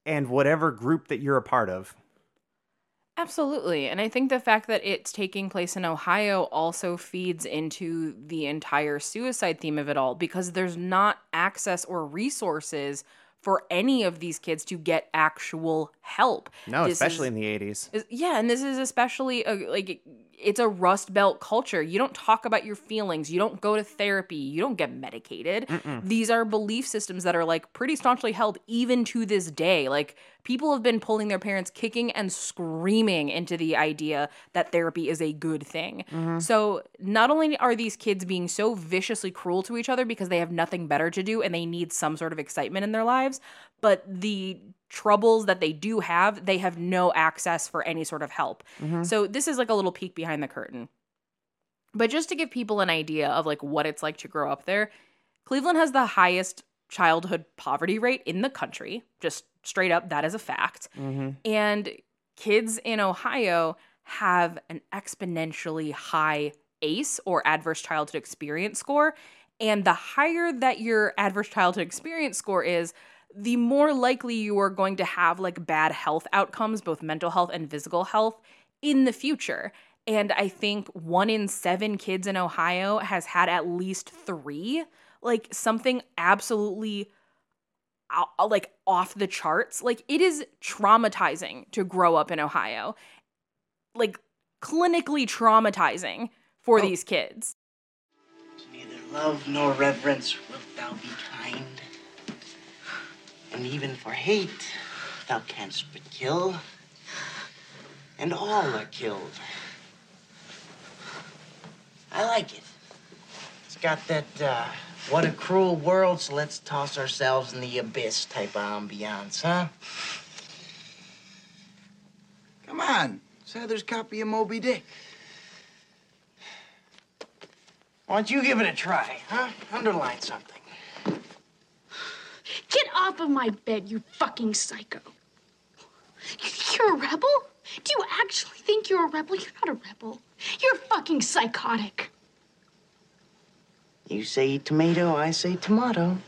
and whatever group that you're a part of. Absolutely. And I think the fact that it's taking place in Ohio also feeds into the entire suicide theme of it all because there's not access or resources for any of these kids to get actual help. No, This especially is- in the 80s. is- yeah, and this is especially a, like it's a rust belt culture. You don't talk about your feelings. You don't go to therapy. You don't get medicated. These are belief systems that are like pretty staunchly held even to this day. Like people have been pulling their parents kicking and screaming into the idea that therapy is a good thing. Mm-hmm. So, not only are these kids being so viciously cruel to each other because they have nothing better to do and they need some sort of excitement in their lives, but the troubles that they do have, they have no access for any sort of help. Mm-hmm. So this is like a little peek behind the curtain. But just to give people an idea of like what it's like to grow up there, Cleveland has the highest childhood poverty rate in the country. Just straight up that is a fact. Mm-hmm. And kids in Ohio have an exponentially high ACE or adverse childhood experience score. And the higher that your adverse childhood experience score is, the more likely you are going to have like bad health outcomes, both mental health and physical health, in the future. And I think one in seven kids in Ohio has had at least three, like something absolutely uh, uh, like off the charts. Like it is traumatizing to grow up in Ohio. Like clinically traumatizing for oh. these kids. Neither love nor reverence wilt thou be kind. And even for hate thou canst but kill. And all are killed. I like it. It's got that, uh, what a cruel world, so let's toss ourselves in the abyss type of ambiance, huh? Come on. It's Heather's copy of Moby Dick. Why don't you give it a try, huh? Underline something. Get off of my bed, you fucking psycho. You think you're a rebel? Do you actually think you're a rebel? You're not a rebel. You're fucking psychotic. You say tomato, I say tomato.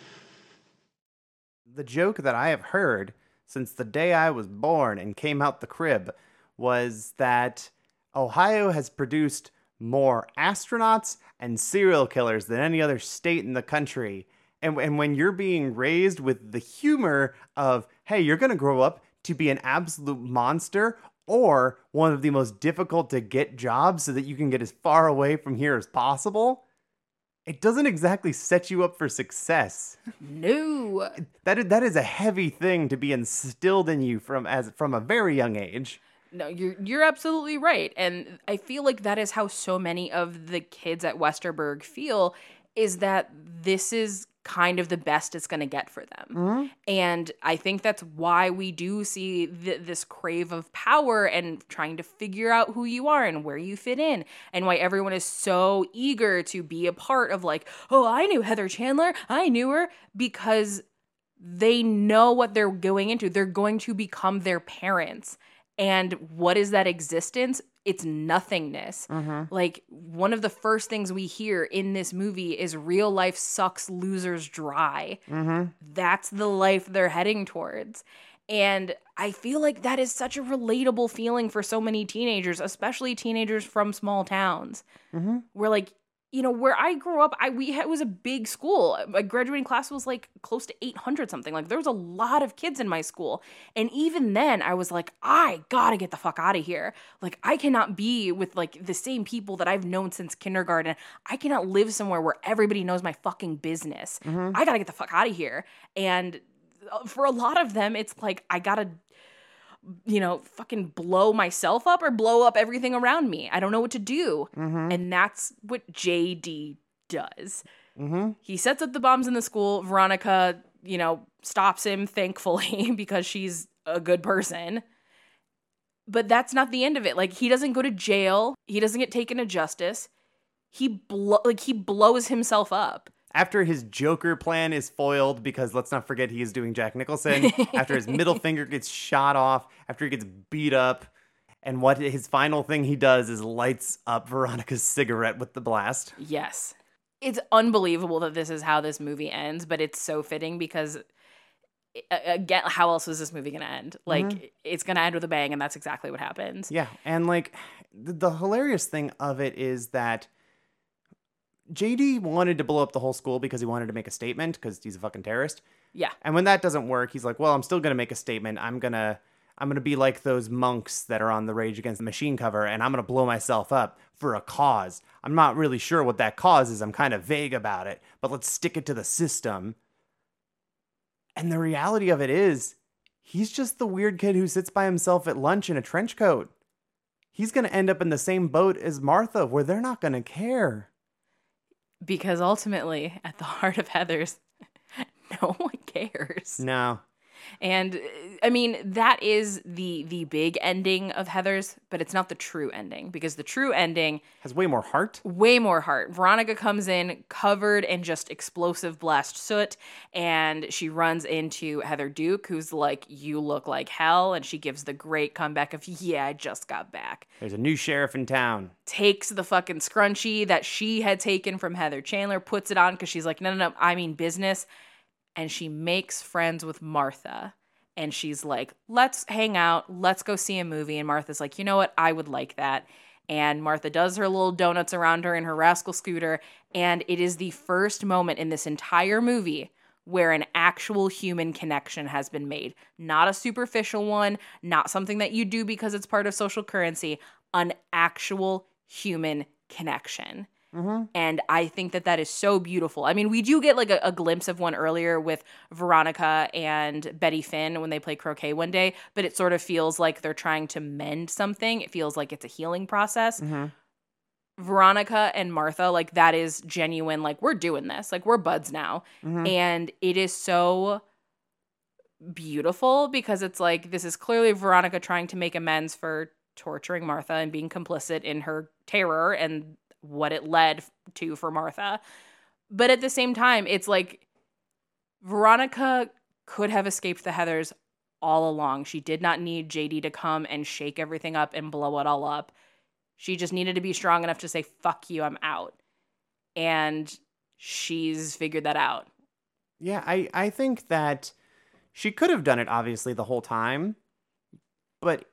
The joke that I have heard since the day I was born and came out the crib was that Ohio has produced more astronauts and serial killers than any other state in the country. And, and when you're being raised with the humor of, hey, you're going to grow up to be an absolute monster or one of the most difficult to get jobs so that you can get as far away from here as possible, it doesn't exactly set you up for success. No. That is, that is a heavy thing to be instilled in you from as from a very young age. No, you're you're absolutely right. And I feel like that is how so many of the kids at Westerburg feel is that this is kind of the best it's going to get for them. Mm-hmm. And I think that's why we do see th- this crave of power and trying to figure out who you are and where you fit in, and why everyone is so eager to be a part of, like, oh, I knew Heather Chandler, I knew her, because they know what they're going into. They're going to become their parents. And what is that existence? It's nothingness. Mm-hmm. Like, one of the first things we hear in this movie is real life sucks losers dry. Mm-hmm. That's the life they're heading towards. And I feel like that is such a relatable feeling for so many teenagers, especially teenagers from small towns. Mm-hmm. Where, like, you know, where I grew up, I we had, it was a big school. My graduating class was like close to 800 something. Like there was a lot of kids in my school. And even then I was like, I got to get the fuck out of here. Like I cannot be with like the same people that I've known since kindergarten. I cannot live somewhere where everybody knows my fucking business. I got to get the fuck out of here. And uh, for a lot of them it's like I got to you know, fucking blow myself up or blow up everything around me. I don't know what to do. Mm-hmm. And that's what JD does. Mm-hmm. He sets up the bombs in the school. Veronica, you know, stops him, thankfully, because she's a good person. But that's not the end of it. Like he doesn't go to jail. He doesn't get taken to justice. He blow like he blows himself up. After his Joker plan is foiled, because let's not forget he is doing Jack Nicholson, after his middle finger gets shot off, after he gets beat up, and what his final thing he does is lights up Veronica's cigarette with the blast. Yes. It's unbelievable that this is how this movie ends, but it's so fitting because again, how else is this movie going to end? Like, Mhm. it's going to end with a bang, and that's exactly what happens. Yeah, and like the, the hilarious thing of it is that JD wanted to blow up the whole school because he wanted to make a statement because he's a fucking terrorist. Yeah. And when that doesn't work, he's like, "Well, I'm still going to make a statement. I'm going to I'm going to be like those monks that are on the Rage Against the Machine cover and I'm going to blow myself up for a cause. I'm not really sure what that cause is. I'm kind of vague about it, but let's stick it to the system." And the reality of it is, he's just the weird kid who sits by himself at lunch in a trench coat. He's going to end up in the same boat as Martha, where they're not going to care. Because ultimately, at the heart of Heathers, no one cares. No. And uh, I mean, that is the the big ending of Heathers, but it's not the true ending because the true ending Has way more heart. way more heart. Veronica comes in covered in just explosive blast soot, and she runs into Heather Duke, who's like, "You look like hell," and she gives the great comeback of, "Yeah, I just got back." There's a new sheriff in town. Takes the fucking scrunchie that she had taken from Heather Chandler, puts it on because she's like, "No, no, no, I mean business," and she makes friends with Martha. And she's like, let's hang out, let's go see a movie. And Martha's like, you know what? I would like that. And Martha does her little donuts around her in her rascal scooter. And it is the first moment in this entire movie where an actual human connection has been made. Not a superficial one, not something that you do because it's part of social currency, an actual human connection. And I think that that is so beautiful. I mean, we do get like a, a glimpse of one earlier with Veronica and Betty Finn when they play croquet one day, but it sort of feels like they're trying to mend something. It feels like it's a healing process. Veronica and Martha, like that is genuine. Like we're doing this. Like we're buds now. Mhm. And it is so beautiful because it's like this is clearly Veronica trying to make amends for torturing Martha and being complicit in her terror and what it led to for Martha. But at the same time, it's like Veronica could have escaped the Heathers all along. She did not need JD to come and shake everything up and blow it all up. She just needed to be strong enough to say, fuck you, I'm out. And she's figured that out. Yeah, I, I think that she could have done it obviously the whole time, but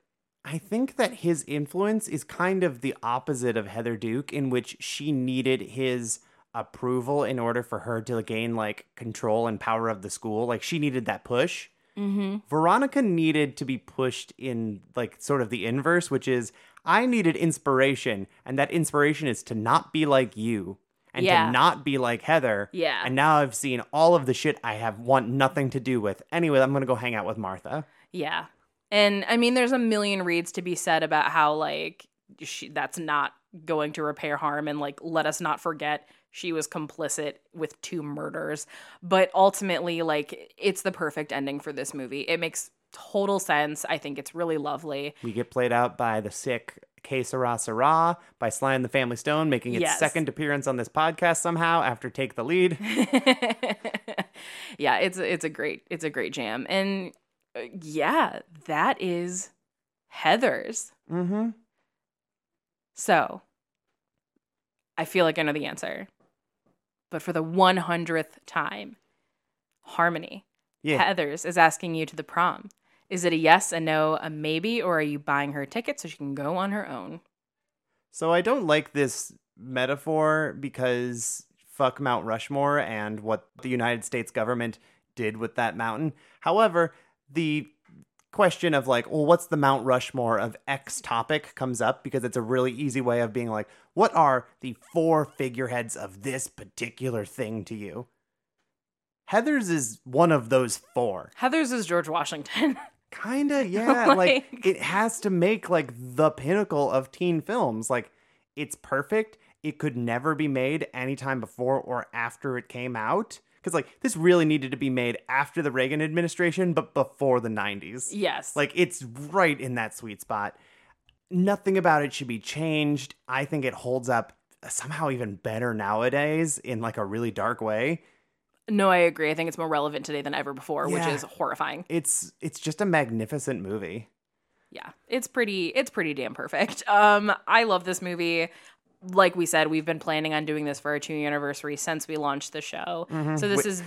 I think that his influence is kind of the opposite of Heather Duke, in which she needed his approval in order for her to gain like control and power of the school. Like she needed that push. Mm-hmm. Veronica needed to be pushed in like sort of the inverse, which is I needed inspiration, and that inspiration is to not be like you and Yeah. to not be like Heather. Yeah. And now I've seen all of the shit I have want nothing to do with. Anyway, I'm gonna go hang out with Martha. Yeah. And I mean, there's a million reads to be said about how, like, she, that's not going to repair harm. And, like, let us not forget she was complicit with two murders. But ultimately, like, it's the perfect ending for this movie. It makes total sense. I think it's really lovely. We get played out by the sick Que Sera Sera by Sly and the Family Stone, making its Yes. second appearance on this podcast somehow after Take the Lead. yeah, it's it's a great it's a great jam. And yeah, that is Heathers. mm-hmm. So, I feel like I know the answer. But for the 100th time, Harmony, Yeah. Heathers is asking you to the prom. Is it a yes, a no, a maybe, or are you buying her a ticket so she can go on her own? So I don't like this metaphor because fuck Mount Rushmore and what the United States government did with that mountain. However, the question of like, well, what's the Mount Rushmore of X topic comes up because it's a really easy way of being like, what are the four figureheads of this particular thing to you? Heathers is one of those four. Heathers is George Washington. Kinda, yeah. like, Like- it has to make like the pinnacle of teen films. Like it's perfect. It could never be made anytime before or after it came out. Because like this really needed to be made after the Reagan administration, but before the 90s. yes. Like it's right in that sweet spot. Nothing about it should be changed. I think it holds up somehow even better nowadays in like a really dark way. no, I agree. I think it's more relevant today than ever before, which is horrifying. It's it's just a magnificent movie. yeah it's pretty it's pretty damn perfect um i love this movie like we said we've been planning on doing this for our two year anniversary since we launched the show Mhm. so this Wait- is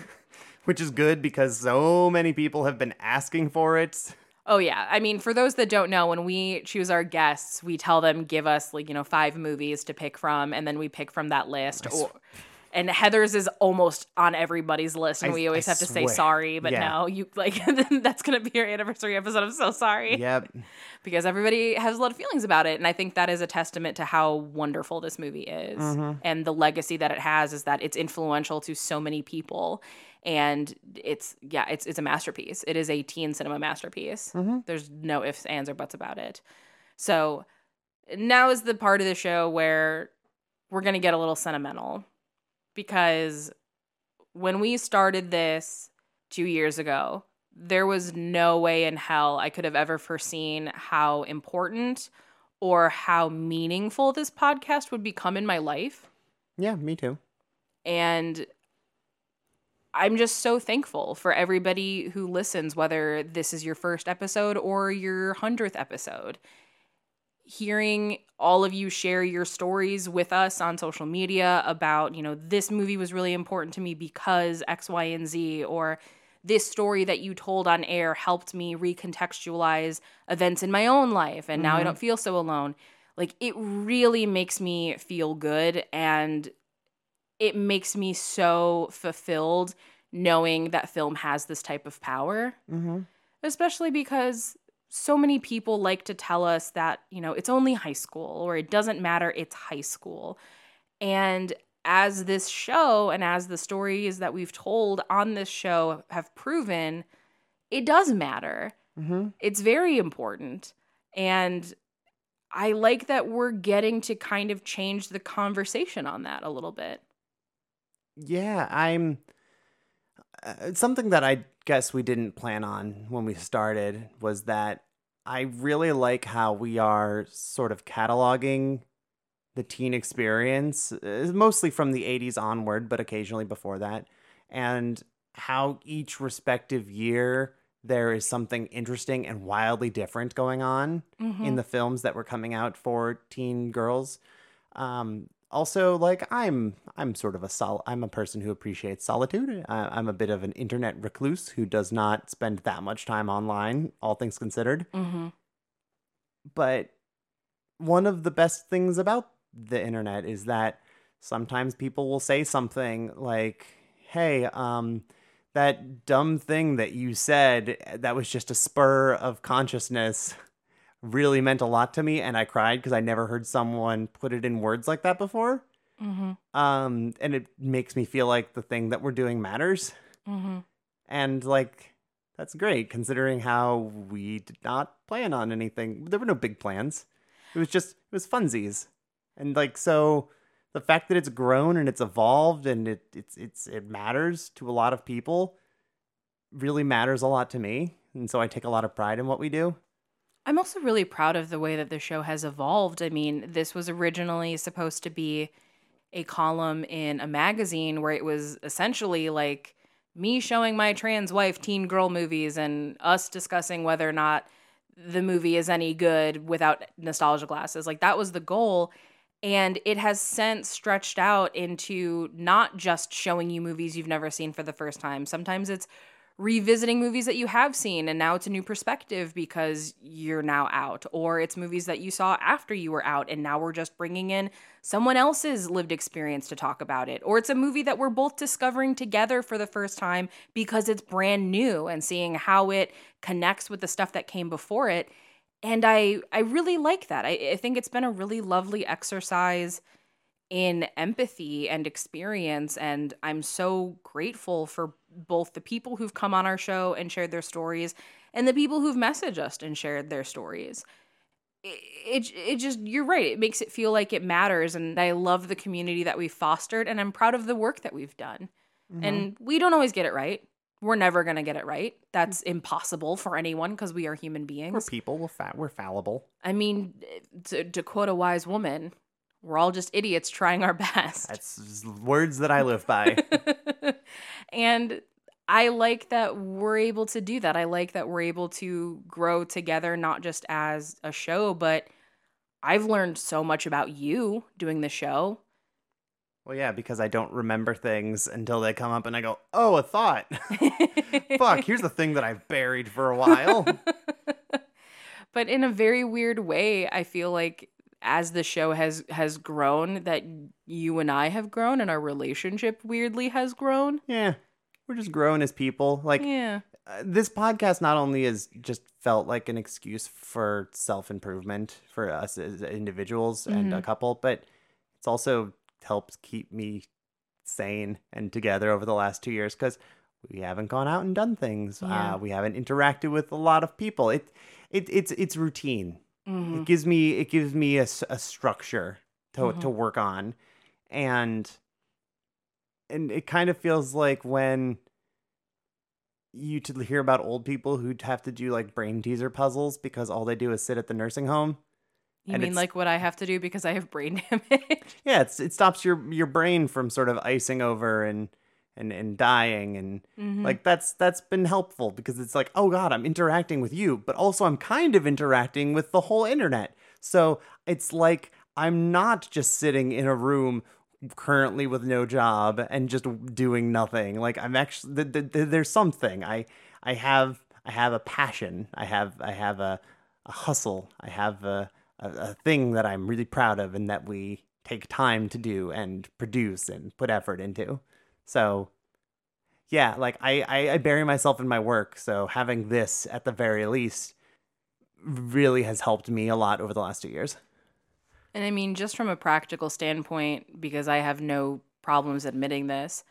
which is good because so many people have been asking for it. Oh yeah. I mean, for those that don't know, when we choose our guests, we tell them give us like, you know, five movies to pick from and then we pick from that list. Or, and Heathers is almost on everybody's list and I- we always I have to say sorry, but Yeah. no, you like that's going to be your anniversary episode. I'm so sorry. Yep. Because everybody has a lot of feelings about it and I think that is a testament to how wonderful this movie is. Mhm. And the legacy that it has is that it's influential to so many people and it's yeah, it's it's a masterpiece. It is a teen cinema masterpiece. Mhm. There's no ifs, ands, or buts about it. So now is the part of the show where we're gonna get a little sentimental because when we started this two years ago, there was no way in hell I could have ever foreseen how important or how meaningful this podcast would become in my life. Yeah, me too. And I'm just so thankful for everybody who listens, whether this is your first episode or your hundredth episode. Hearing all of you share your stories with us on social media about, you know, this movie was really important to me because X, Y, and Z, or this story that you told on air helped me recontextualize events in my own life, and now I don't feel so alone. Like, it really makes me feel good and it makes me so fulfilled knowing that film has this type of power, Mm-hmm. especially because so many people like to tell us that, you know, it's only high school or it doesn't matter, it's high school. And as this show and as the stories that we've told on this show have proven, it does matter. Mm-hmm. It's very important. And I like that we're getting to kind of change the conversation on that a little bit. Yeah, I'm. Uh, something that I guess we didn't plan on when we started was that I really like how we are sort of cataloging the teen experience, uh, mostly from the 80s onward, but occasionally before that, and how each respective year there is something interesting and wildly different going on Mhm. in the films that were coming out for teen girls. Um, also, like I'm, I'm sort of a sol. I'm a person who appreciates solitude. I, I'm a bit of an internet recluse who does not spend that much time online, all things considered. Mm-hmm. But one of the best things about the internet is that sometimes people will say something like, "Hey, um." That dumb thing that you said that was just a spur of consciousness really meant a lot to me and I cried because I never heard someone put it in words like that before. Mm-hmm. Um and it makes me feel like the thing that we're doing matters Mm-hmm. and like that's great considering how we did not plan on anything. There were no big plans. It was just it was funsies. And like so the fact that it's grown and it's evolved and it it's it's it matters to a lot of people really matters a lot to me. And so I take a lot of pride in what we do. I'm also really proud of the way that the show has evolved. I mean, this was originally supposed to be a column in a magazine where it was essentially like me showing my trans wife teen girl movies and us discussing whether or not the movie is any good without nostalgia glasses. Like that was the goal. And it has since stretched out into not just showing you movies you've never seen for the first time. Sometimes it's revisiting movies that you have seen and now it's a new perspective because you're now out or it's movies that you saw after you were out and now we're just bringing in someone else's lived experience to talk about it or it's a movie that we're both discovering together for the first time because it's brand new and seeing how it connects with the stuff that came before it and i i really like that i, I think it's been a really lovely exercise in empathy and experience. And I'm so grateful for both the people who've come on our show and shared their stories and the people who've messaged us and shared their stories. It, it, it just, you're right. It makes it feel like it matters. And I love the community that we've fostered. And I'm proud of the work that we've done. Mm-hmm. And we don't always get it right. We're never going to get it right. That's impossible for anyone because we are human beings. We're people. We're fa- we're fallible. I mean, to, to quote a wise woman, we're all just idiots trying our best. That's words that I live by. and I like that we're able to do that. I like that we're able to grow together, not just as a show, but I've learned so much about you doing the show. Well, yeah, because I don't remember things until they come up and I go, oh, a thought. Fuck, here's the thing that I've buried for a while. but in a very weird way, I feel like as the show has has grown that you and I have grown and our relationship weirdly has grown. Yeah. We're just growing as people. Like Yeah. uh, this podcast not only has just felt like an excuse for self-improvement for us as individuals and a Mhm. couple, but it's also helped keep me sane and together over the last 2 years cuz we haven't gone out and done things. Yeah. Uh, we haven't interacted with a lot of people. It it it's it's routine. Mhm. It gives me it gives me a, a structure to to Mhm. work on, and and it kind of feels like when you to hear about old people who have to do like brain teaser puzzles because all they do is sit at the nursing home. You and mean like what I have to do because I have brain damage? Yeah, it's it stops your your brain from sort of icing over and and and dying and Mhm. like that's that's been helpful because it's like oh god I'm interacting with you but also I'm kind of interacting with the whole internet. So it's like I'm not just sitting in a room currently with no job and just doing nothing. Like I'm actually th- th- th- there's something. I I have I have a passion. I have I have a a hustle. I have a a, a thing that I'm really proud of and that we take time to do and produce and put effort into. So yeah, like I, I, I bury myself in my work. So having this at the very least really has helped me a lot over the last two years. And I mean, just from a practical standpoint, because I have no problems admitting this,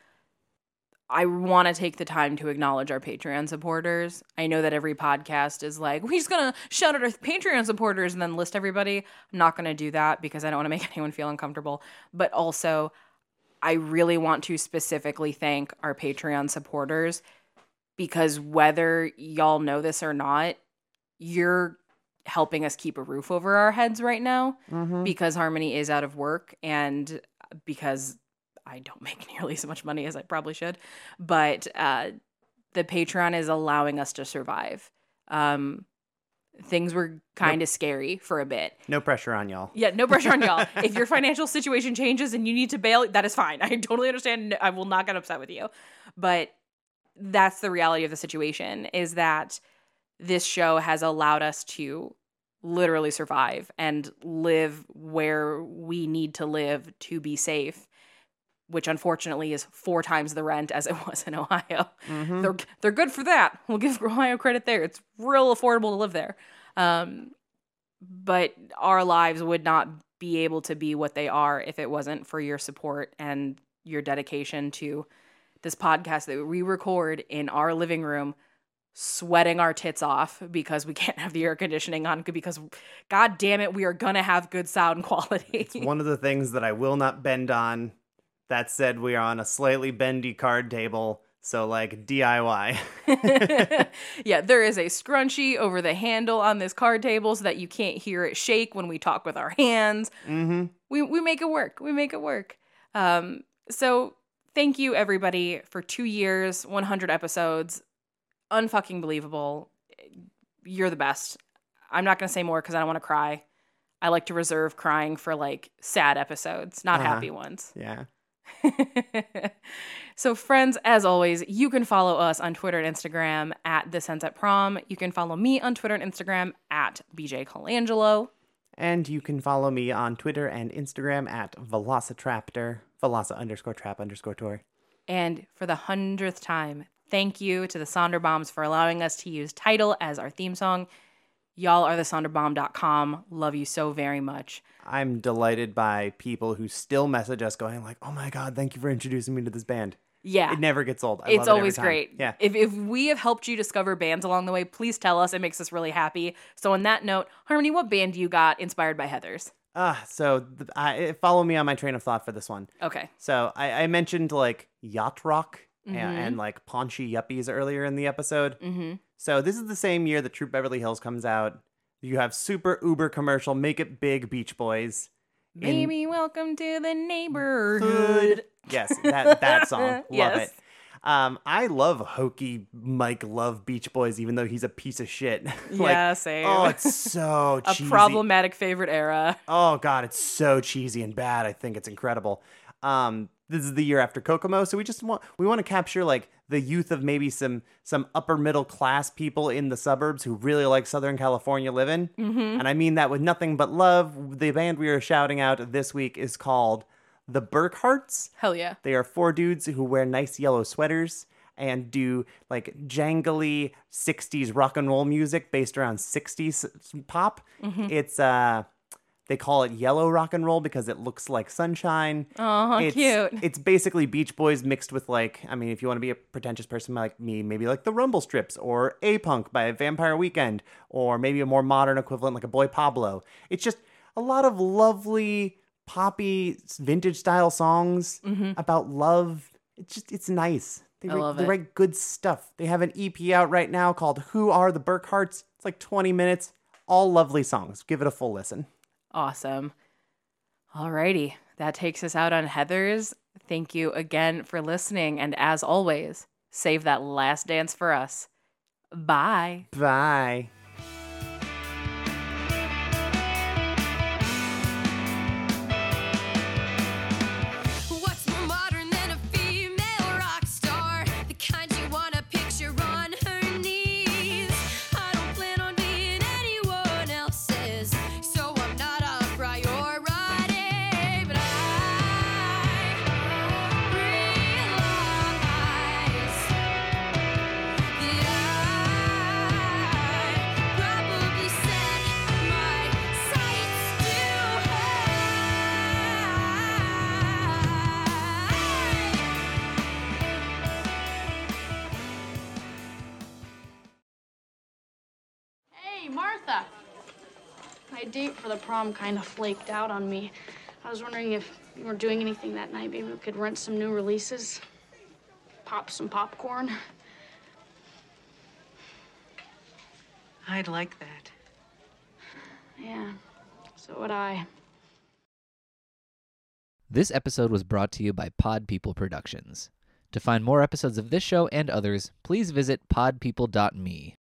I want to take the time to acknowledge our Patreon supporters. I know that every podcast is like, we're just going to shout out our Patreon supporters and then list everybody. I'm not going to do that because I don't want to make anyone feel uncomfortable. But also, I really want to specifically thank our Patreon supporters because whether y'all know this or not, you're helping us keep a roof over our heads right now Mhm. because Harmony is out of work and because I don't make nearly as much money as I probably should. But uh, the Patreon is allowing us to survive. Um, things were kind of scary for a bit. No pressure on y'all. Yeah, no pressure on y'all. if your financial situation changes and you need to bail, that is fine. I totally understand. I will not get upset with you. But that's the reality of the situation is that this show has allowed us to literally survive and live where we need to live to be safe, which unfortunately is four times the rent as it was in Ohio. Mhm. They're they're good for that. We'll give Ohio credit there. It's real affordable to live there. Um, but our lives would not be able to be what they are if it wasn't for your support and your dedication to this podcast that we record in our living room sweating our tits off because we can't have the air conditioning on because god damn it we are gonna have good sound quality It's one of the things that I will not bend on. That said, we are on a slightly bendy card table, so like DIY. yeah there is a scrunchie over the handle on this card table so that you can't hear it shake when we talk with our hands mm-hmm. we we make it work. We make it work. Um, so thank you everybody for two years, 100 episodes, unfucking believable. You're the best. I'm not gonna say more because I don't want to cry. I like to reserve crying for like sad episodes, not Uh-huh. happy ones. Yeah. so, friends, as always, you can follow us on Twitter and Instagram at This Ends at Prom. You can follow me on Twitter and Instagram at BJ Colangelo. And you can follow me on Twitter and Instagram at Velocitraptor, Veloci underscore trap underscore tour. And for the hundredth time, thank you to the Sonderbombs for allowing us to use title as our theme song. Y'all are the Sonderbomb.com. Love you so very much. I'm delighted by people who still message us going like, "Oh my god, thank you for introducing me to this band." Yeah. It never gets old. I it's it always great. Yeah. If, if we have helped you discover bands along the way, please tell us. It makes us really happy. So, on that note, Harmony, what band you got inspired by Heathers? Ah, so th- I, follow me on my train of thought for this one. Okay. So I, I mentioned like yacht rock Mhm. and, and like paunchy yuppies earlier in the episode. Mm-hmm. So this is the same year that Troop Beverly Hills comes out. You have super uber commercial, make it big Beach Boys. in- Baby, welcome to the neighborhood. Yes, that that song. Love Yes. it. Um, I love hokey Mike Love Beach Boys, even though he's a piece of shit. Like, yeah, same. Oh, it's so a cheesy. problematic favorite era. Oh god, it's so cheesy and bad. I think it's incredible. Um, this is the year after Kokomo, so we just want we want to capture like the youth of maybe some some upper middle class people in the suburbs who really like Southern California living. Mhm. And I mean that with nothing but love. The band we are shouting out this week is called the Burkharts. Hell yeah. They are four dudes who wear nice yellow sweaters and do like jangly 60s rock and roll music based around 60s pop. Mhm. It's uh they call it yellow rock and roll because it looks like sunshine. Aw, it's, cute. It's basically Beach Boys mixed with like, I mean, if you want to be a pretentious person like me, maybe like the Rumble Strips or A Punk by Vampire Weekend, or maybe a more modern equivalent like a Boy Pablo. It's just a lot of lovely poppy vintage style songs Mhm. about love. It's just it's nice. They I write, they write good stuff. They have an EP out right now called Who Are the Burkharts? It's like 20 minutes, all lovely songs. Give it a full listen. Awesome. Alrighty, that takes us out on Heathers. Thank you again for listening, and as always, save that last dance for us. Bye. Bye. Prom kind of flaked out on me. I was wondering if you were doing anything that night. Maybe we could rent some new releases, pop some popcorn. I'd like that. Yeah, so would I. This episode was brought to you by Pod People Productions. To find more episodes of this show and others, please visit podpeople.me.